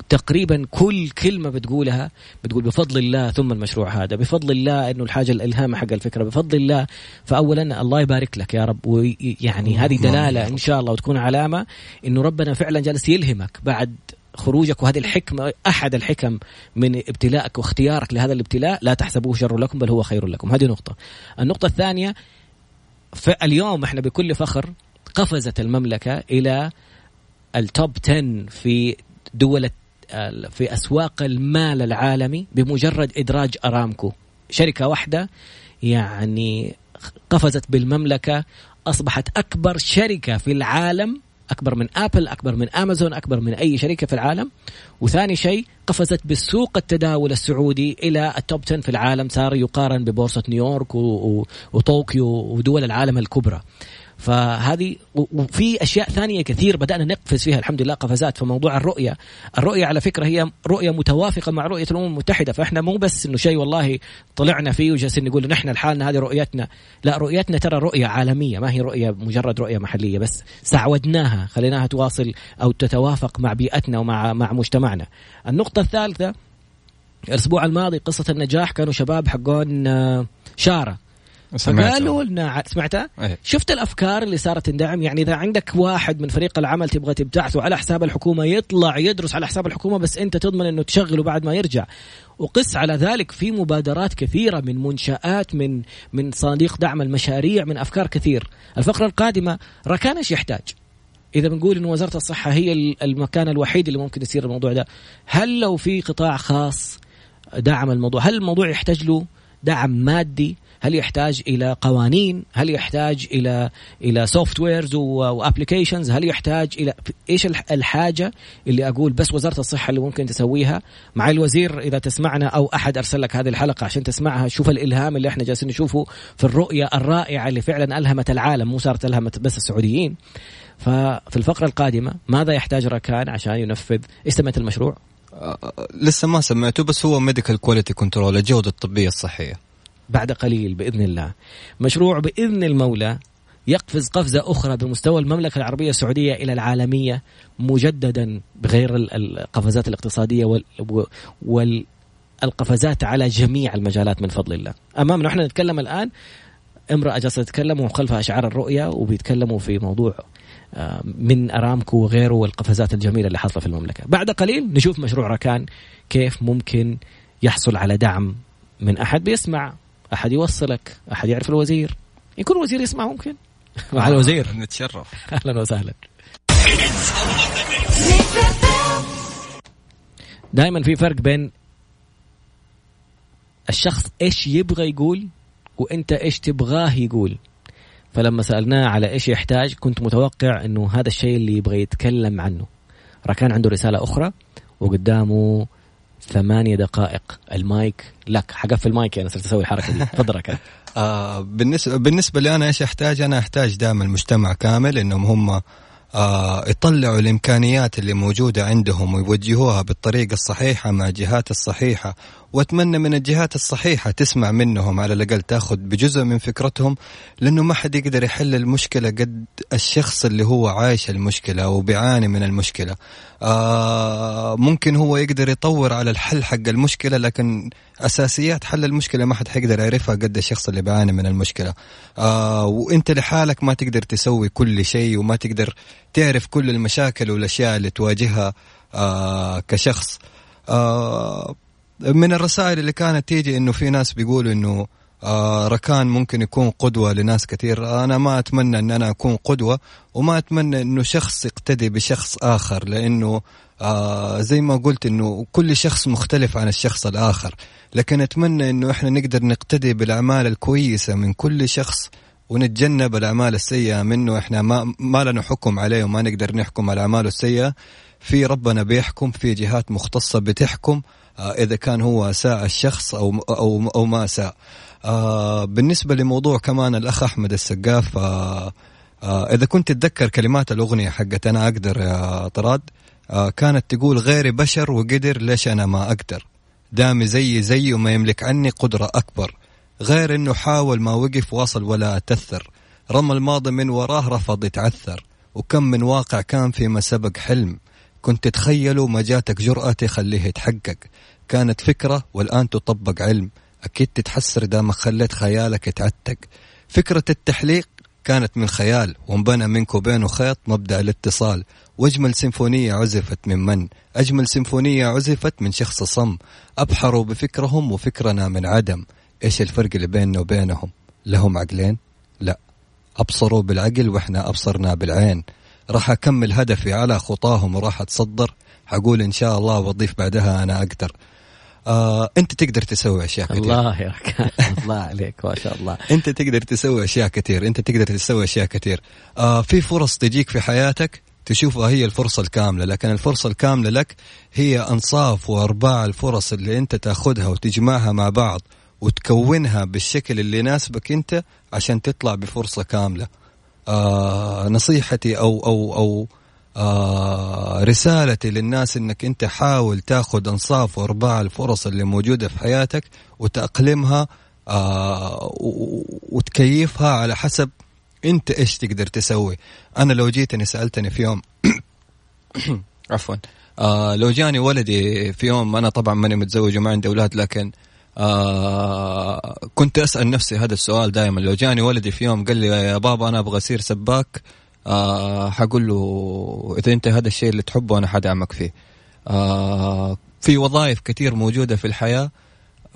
تقريبا كل كلمة بتقولها بتقول بفضل الله ثم المشروع هذا بفضل الله إنه الحاجة الإلهام حق الفكرة بفضل الله فاولا الله يبارك لك يا رب ويعني هذه دلالة إن شاء الله وتكون علامة إنه ربنا فعلا جالس يلهمك بعد خروجك وهذه الحكمة أحد الحكم من ابتلائك واختيارك لهذا الابتلاء لا تحسبوه شر لكم بل هو خير لكم. هذه نقطة. النقطة الثانية اليوم إحنا بكل فخر قفزت المملكة إلى التوب 10 في دول في أسواق المال العالمي بمجرد إدراج أرامكو. شركة واحدة يعني قفزت بالمملكة أصبحت أكبر شركة في العالم أكبر من آبل أكبر من آمازون أكبر من أي شركة في العالم. وثاني شيء قفزت بالسوق التداول السعودي إلى ال top 10 في العالم صار يقارن ببورصة نيويورك وطوكيو ودول العالم الكبرى. فهذه وفي أشياء ثانية كثير بدأنا نقفز فيها الحمد لله قفزات في موضوع الرؤية، الرؤية على فكرة هي رؤية متوافقة مع رؤية الأمم المتحدة فإحنا مو بس إنه شيء والله طلعنا فيه وجالسين نقول نحن لحالنا هذه رؤيتنا، لا رؤيتنا ترى رؤية عالمية ما هي رؤية مجرد رؤية محلية بس سعودناها خليناها تواصل أو تتوافق مع بيئتنا ومع مع مجتمعنا. النقطة الثالثة الأسبوع الماضي قصة النجاح كانوا شباب حقون آه، شارة فقالوا لنا سمعتها؟ أيه. شفت الأفكار اللي صارت تندعم؟ يعني إذا عندك واحد من فريق العمل تبغى تبتعثه على حساب الحكومة يطلع يدرس على حساب الحكومة بس أنت تضمن إنه تشغله بعد ما يرجع. وقس على ذلك في مبادرات كثيرة من منشآت من من صناديق دعم المشاريع من أفكار كثير. الفقرة القادمة ركان إيش يحتاج؟ إذا بنقول انه وزارة الصحة هي المكان الوحيد اللي ممكن يصير الموضوع ده. هل لو في قطاع خاص دعم الموضوع هل الموضوع يحتاج له دعم مادي؟ هل يحتاج إلى قوانين؟ هل يحتاج إلى إلى softwares و applications هل يحتاج إلى إيش الحاجة اللي أقول بس وزارة الصحة اللي ممكن تسويها؟ مع الوزير إذا تسمعنا أو أحد أرسل لك هذه الحلقة عشان تسمعها شوف الإلهام اللي إحنا جالسين نشوفه في الرؤية الرائعة اللي فعلا ألهمت العالم مو صارت ألهمت بس السعوديين. ففي الفقرة القادمة ماذا يحتاج ركان عشان ينفذ؟ إيش المشروع؟ لسه ما سمعته بس هو medical quality control الجودة الطبية الصحية. بعد قليل بإذن الله. مشروع بإذن المولى يقفز قفزة أخرى بمستوى المملكة العربية السعودية إلى العالمية مجددا بغير القفزات الاقتصادية والقفزات على جميع المجالات من فضل الله. أمامنا نحن نتكلم الآن امرأة جالسة تتكلم وخلفها أشعار الرؤية وبيتكلموا في موضوع آه، من أرامكو وغيره والقفزات الجميلة اللي حاصلة في المملكة. بعد قليل نشوف مشروع ركان كيف ممكن يحصل على دعم من أحد. بيسمع، أحد يوصلك، أحد يعرف الوزير، يكون وزير يسمع ممكن. مع الوزير نتشرف. أهلا وسهلا. دائما في فرق بين الشخص إيش يبغى يقول وإنت إيش تبغاه يقول. فلما سألناه على إيش يحتاج كنت متوقع إنه هذا الشيء اللي يبغى يتكلم عنه. ركان عنده رسالة أخرى وقدامه ثمانية دقائق. المايك لك. حقفل المايك أنا صرت أسوي الحركة دي. تفضل آه بالنسبة بالنسبة لي أنا إيش أحتاج؟ أنا أحتاج دائما المجتمع كامل إنهم هم آه يطلعوا الإمكانيات اللي موجودة عندهم ويوجهوها بالطريقة الصحيحة مع الجهات الصحيحة واتمنى من الجهات الصحيحة تسمع منهم على الأقل تأخذ بجزء من فكرتهم لأنه ما حد يقدر يحل المشكلة قد الشخص اللي هو عايش المشكلة أو بيعاني من المشكلة. آه ممكن هو يقدر يطور على الحل حق المشكلة لكن أساسيات حل المشكلة ما حد حيقدر يعرفها قد الشخص اللي بيعاني من المشكلة. آه وإنت لحالك ما تقدر تسوي كل شيء وما تقدر تعرف كل المشاكل والأشياء اللي تواجهها آه كشخص. آه من الرسائل اللي كانت تيجي إنه في ناس بيقولوا إنه آه ركان ممكن يكون قدوة لناس كثير. أنا ما أتمنى أن أنا أكون قدوة وما أتمنى أنه شخص يقتدي بشخص آخر لأنه آه زي ما قلت أنه كل شخص مختلف عن الشخص الآخر. لكن أتمنى أنه إحنا نقدر نقتدي بالأعمال الكويسة من كل شخص ونتجنب الأعمال السيئة منه. إحنا ما, ما لنا حكم عليه وما نقدر نحكم على أعماله السيئة. في ربنا بيحكم في جهات مختصة بتحكم. آه إذا كان هو ساء الشخص أو, أو, أو ما ساء. آه بالنسبة لموضوع كمان الأخ أحمد السقاف آه إذا كنت تتذكر كلمات الأغنية حقت أنا أقدر يا طراد كانت تقول غيري بشر وقدر ليش أنا ما أقدر؟ دامي زي زي وما يملك عني قدرة أكبر. غير أنه حاول ما وقف واصل ولا أتثر رمى الماضي من وراه رفض يتعثر. وكم من واقع كان فيما سبق حلم. كنت تتخيله ما جاتك جرأة تخليه يتحقق. كانت فكرة والآن تطبق علم. أكيد تتحسر دامك خليت خيالك يتعتق. فكرة التحليق كانت من خيال. وانبنى منك وبينه خيط مبدأ الاتصال. وأجمل سيمفونية عزفت من من؟ أجمل سيمفونية عزفت من شخص صم. أبحروا بفكرهم وفكرنا من عدم. إيش الفرق اللي بيننا وبينهم؟ لهم عقلين؟ لا. أبصروا بالعقل وإحنا أبصرنا بالعين. راح أكمل هدفي على خطاهم وراح أتصدر. حقول إن شاء الله واضيف بعدها أنا أقدر. آه، أنت تقدر تسوي أشياء كثير. الله يا الله عليك ما شاء الله. أنت تقدر تسوي أشياء كثير. أنت تقدر تسوي أشياء كثير. آه في فرص تجيك في حياتك تشوفها هي الفرصة الكاملة لكن الفرصة الكاملة لك هي أنصاف وأرباع الفرص اللي أنت تأخذها وتجمعها مع بعض وتكونها بالشكل اللي يناسبك أنت عشان تطلع بفرصة كاملة. آه نصيحتي أو أو أو آه رسالتي للناس إنك أنت حاول تاخذ أنصاف وإرباع الفرص اللي موجودة في حياتك وتأقلمها آه وتكيفها على حسب أنت إيش تقدر تسوي. أنا لو جيتني سألتني في يوم عفوا آه لو جاني ولدي في يوم أنا طبعا ماني متزوج وما عندي أولاد لكن آه كنت أسأل نفسي هذا السؤال دائما. لو جاني ولدي في يوم قال لي يا بابا أنا أبغى اصير سباك آه حقول له إذا أنت هذا الشيء اللي تحبه أنا حدعمك فيه. آه في وظائف كثير موجودة في الحياة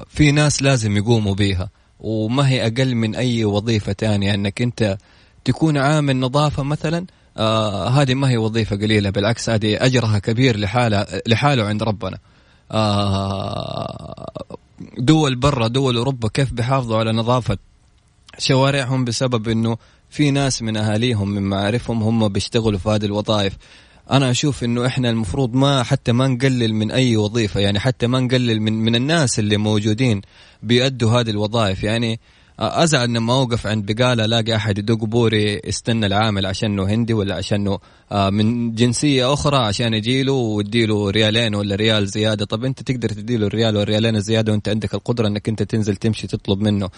في ناس لازم يقوموا بيها وما هي أقل من أي وظيفة ثانية أنك أنت تكون عامل نظافة مثلا آه هذه ما هي وظيفة قليلة بالعكس هذه أجرها كبير لحاله لحاله عند ربنا. آه دول برا دول أوروبا كيف بيحافظوا على نظافة شوارعهم بسبب إنه في ناس من أهاليهم من معارفهم هم بيشتغلوا في هذه الوظائف. أنا أشوف إنه إحنا المفروض ما حتى ما نقلل من أي وظيفة يعني حتى ما نقلل من من الناس اللي موجودين بيأدوا هذه الوظائف. يعني أزعل لما أوقف عند بقالة ألاقي أحد يدق بوري يستنى العامل عشانه هندي ولا عشانه آه، من جنسية أخرى عشان يجيله ويديله ريالين ولا ريال زيادة. طب أنت تقدر تديله الريال والريالين الزيادة وأنت عندك القدرة إنك أنت تنزل تمشي تطلب منه.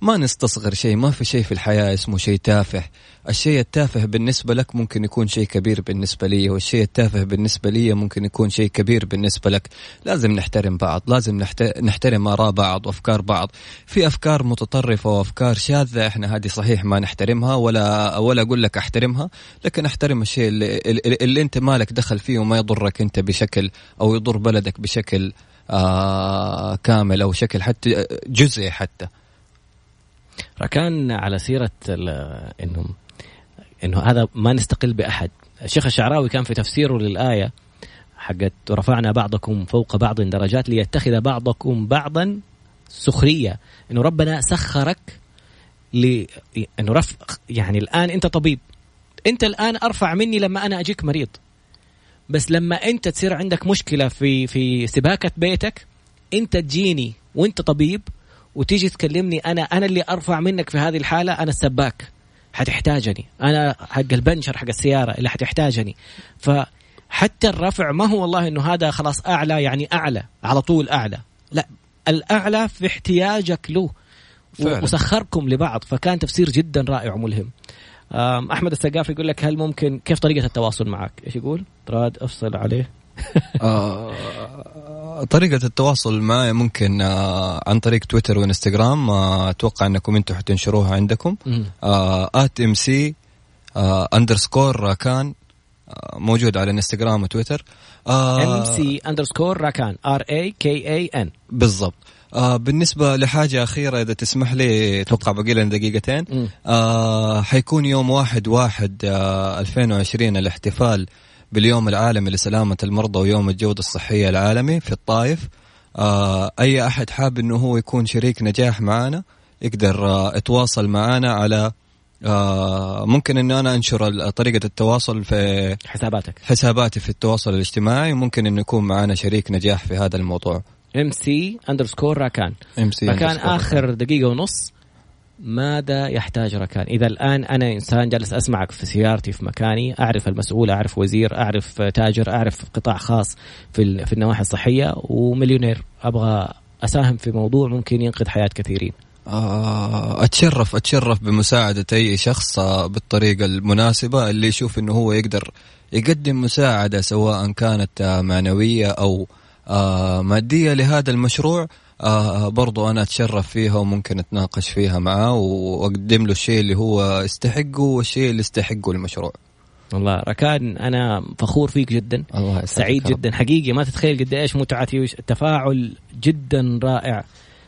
ما نستصغر شيء ما في شيء في الحياة اسمه شيء تافه. الشيء التافه بالنسبة لك ممكن يكون شيء كبير بالنسبة لي والشيء التافه بالنسبة لي ممكن يكون شيء كبير بالنسبة لك. لازم نحترم بعض لازم نحترم آراء بعض وأفكار بعض. في أفكار متطرفة وأفكار شاذة إحنا هذه صحيح ما نحترمها ولا ولا أقول لك أحترمها لكن أحترم الشيء اللي, اللي, أنت مالك دخل فيه وما يضرك أنت بشكل أو يضر بلدك بشكل آه كامل أو شكل حتى جزئي حتى. ركان على سيرة انه إنه هذا ما نستقل بأحد. الشيخ الشعراوي كان في تفسيره للآية حقت رفعنا بعضكم فوق بعض درجات ليتخذ بعضكم بعضا سخرية. إنه ربنا سخرك ل إنه رف يعني الآن أنت طبيب. أنت الآن أرفع مني لما أنا أجيك مريض. بس لما أنت تصير عندك مشكلة في في سباكة بيتك أنت تجيني وأنت طبيب وتيجي تكلمني أنا أنا اللي أرفع منك في هذه الحالة أنا السباك. حتحتاجني. أنا حق البنشر حق السيارة اللي حتحتاجني. فحتى الرفع ما هو والله إنه هذا خلاص أعلى يعني أعلى على طول أعلى. لا الأعلى في احتياجك له. فعلا. وسخركم لبعض. فكان تفسير جدا رائع وملهم. أحمد السقاف يقول لك هل ممكن كيف طريقة التواصل معك؟ إيش يقول؟ راد أفصل عليه. آه. طريقة التواصل معي ممكن آه عن طريق تويتر وإنستغرام آه أتوقع أنكم أنتم حتنشروها عندكم. at MC underscore راكان آه موجود على إنستغرام وتويتر. MC underscore راكان R A K A N بالضبط. آه بالنسبة لحاجة أخيرة إذا تسمح لي أتوقع باقي لنا دقيقتين. آه حيكون يوم واحد واحد آه 2020 الاحتفال باليوم العالمي لسلامة المرضى ويوم الجودة الصحية العالمي في الطائف. آه أي أحد حاب أنه هو يكون شريك نجاح معنا يقدر آه يتواصل معنا على آه ممكن ان أنا أنشر طريقة التواصل في حساباتك. حساباتي في التواصل الاجتماعي ممكن إنه يكون معنا شريك نجاح في هذا الموضوع. MC underscore راكان MC راكان آخر دقيقة ونص. ماذا يحتاج ركان؟ إذا الآن أنا إنسان جالس أسمعك في سيارتي في مكاني أعرف المسؤول أعرف وزير أعرف تاجر أعرف قطاع خاص في, في النواحي الصحية ومليونير. أبغى أساهم في موضوع ممكن ينقذ حياة كثيرين. آه، أتشرف أتشرف بمساعدة أي شخص بالطريقة المناسبة. اللي يشوف أنه هو يقدر يقدم مساعدة سواء كانت معنوية أو آه، مادية لهذا المشروع. آه برضو أنا أتشرف فيها وممكن أتناقش فيها معاه وأقدم له الشيء اللي هو يستحقه والشيء اللي يستحقه المشروع. والله ركان أنا فخور فيك جدا. الله سعيد جدا. حقيقي ما تتخيل قد إيش متعتي التفاعل جدا رائع.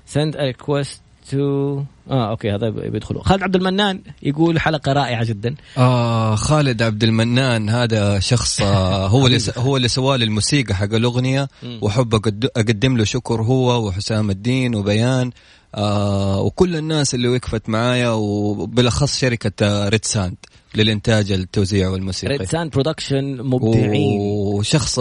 send request to. آه أوكي هذا بيدخلوا. خالد عبد المنان يقول حلقة رائعة جدا. آه خالد عبد المنان هذا شخص آه هو اللي هو اللي سوى لي الموسيقى حق الأغنية واحب أقدم له شكر هو وحسام الدين وبيان. آه وكل الناس اللي وقفت معايا وبالأخص شركة ريد ساند للإنتاج التوزيع والموسيقى. ريد ساند production مبدعين. وشخص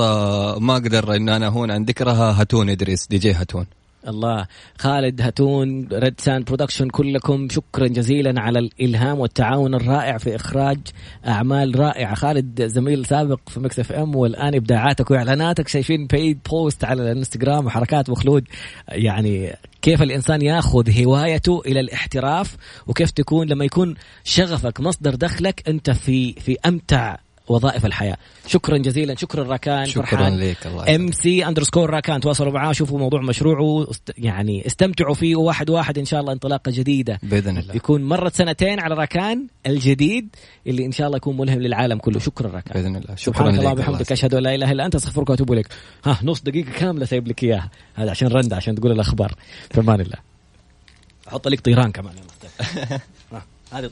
ما أقدر إن أنا هون عن ذكرها هاتون إدريس دي جي هاتون. الله. خالد هاتون ريد ساند production كلكم شكرا جزيلا على الإلهام والتعاون الرائع في إخراج أعمال رائعة. خالد زميل سابق في مكس إف إم والآن إبداعاتك وإعلاناتك شايفين paid post على الإنستغرام وحركات وخلود يعني كيف الإنسان يأخذ هوايته إلى الاحتراف وكيف تكون لما يكون شغفك مصدر دخلك أنت في في أمتع وظائف الحياة. شكرا جزيلا شكرا راكان شكرا لك الله MC underscore راكان تواصلوا معاه شوفوا موضوع مشروعه يعني استمتعوا فيه واحد واحد إن شاء الله انطلاقة جديدة. بإذن الله. يكون مرت سنتين على راكان الجديد اللي إن شاء الله يكون ملهم للعالم كله. شكرا راكان. بإذن الله. شكرا الله وبحمدك أشهد أن لا إله إلا أنت أستغفرك وأتوب إليك. ها نص دقيقة كاملة سايب لك إياها. هذا عشان رندا عشان تقول الأخبار. في أمان الله. أحط لك طيران كمان يا هذه الطيران.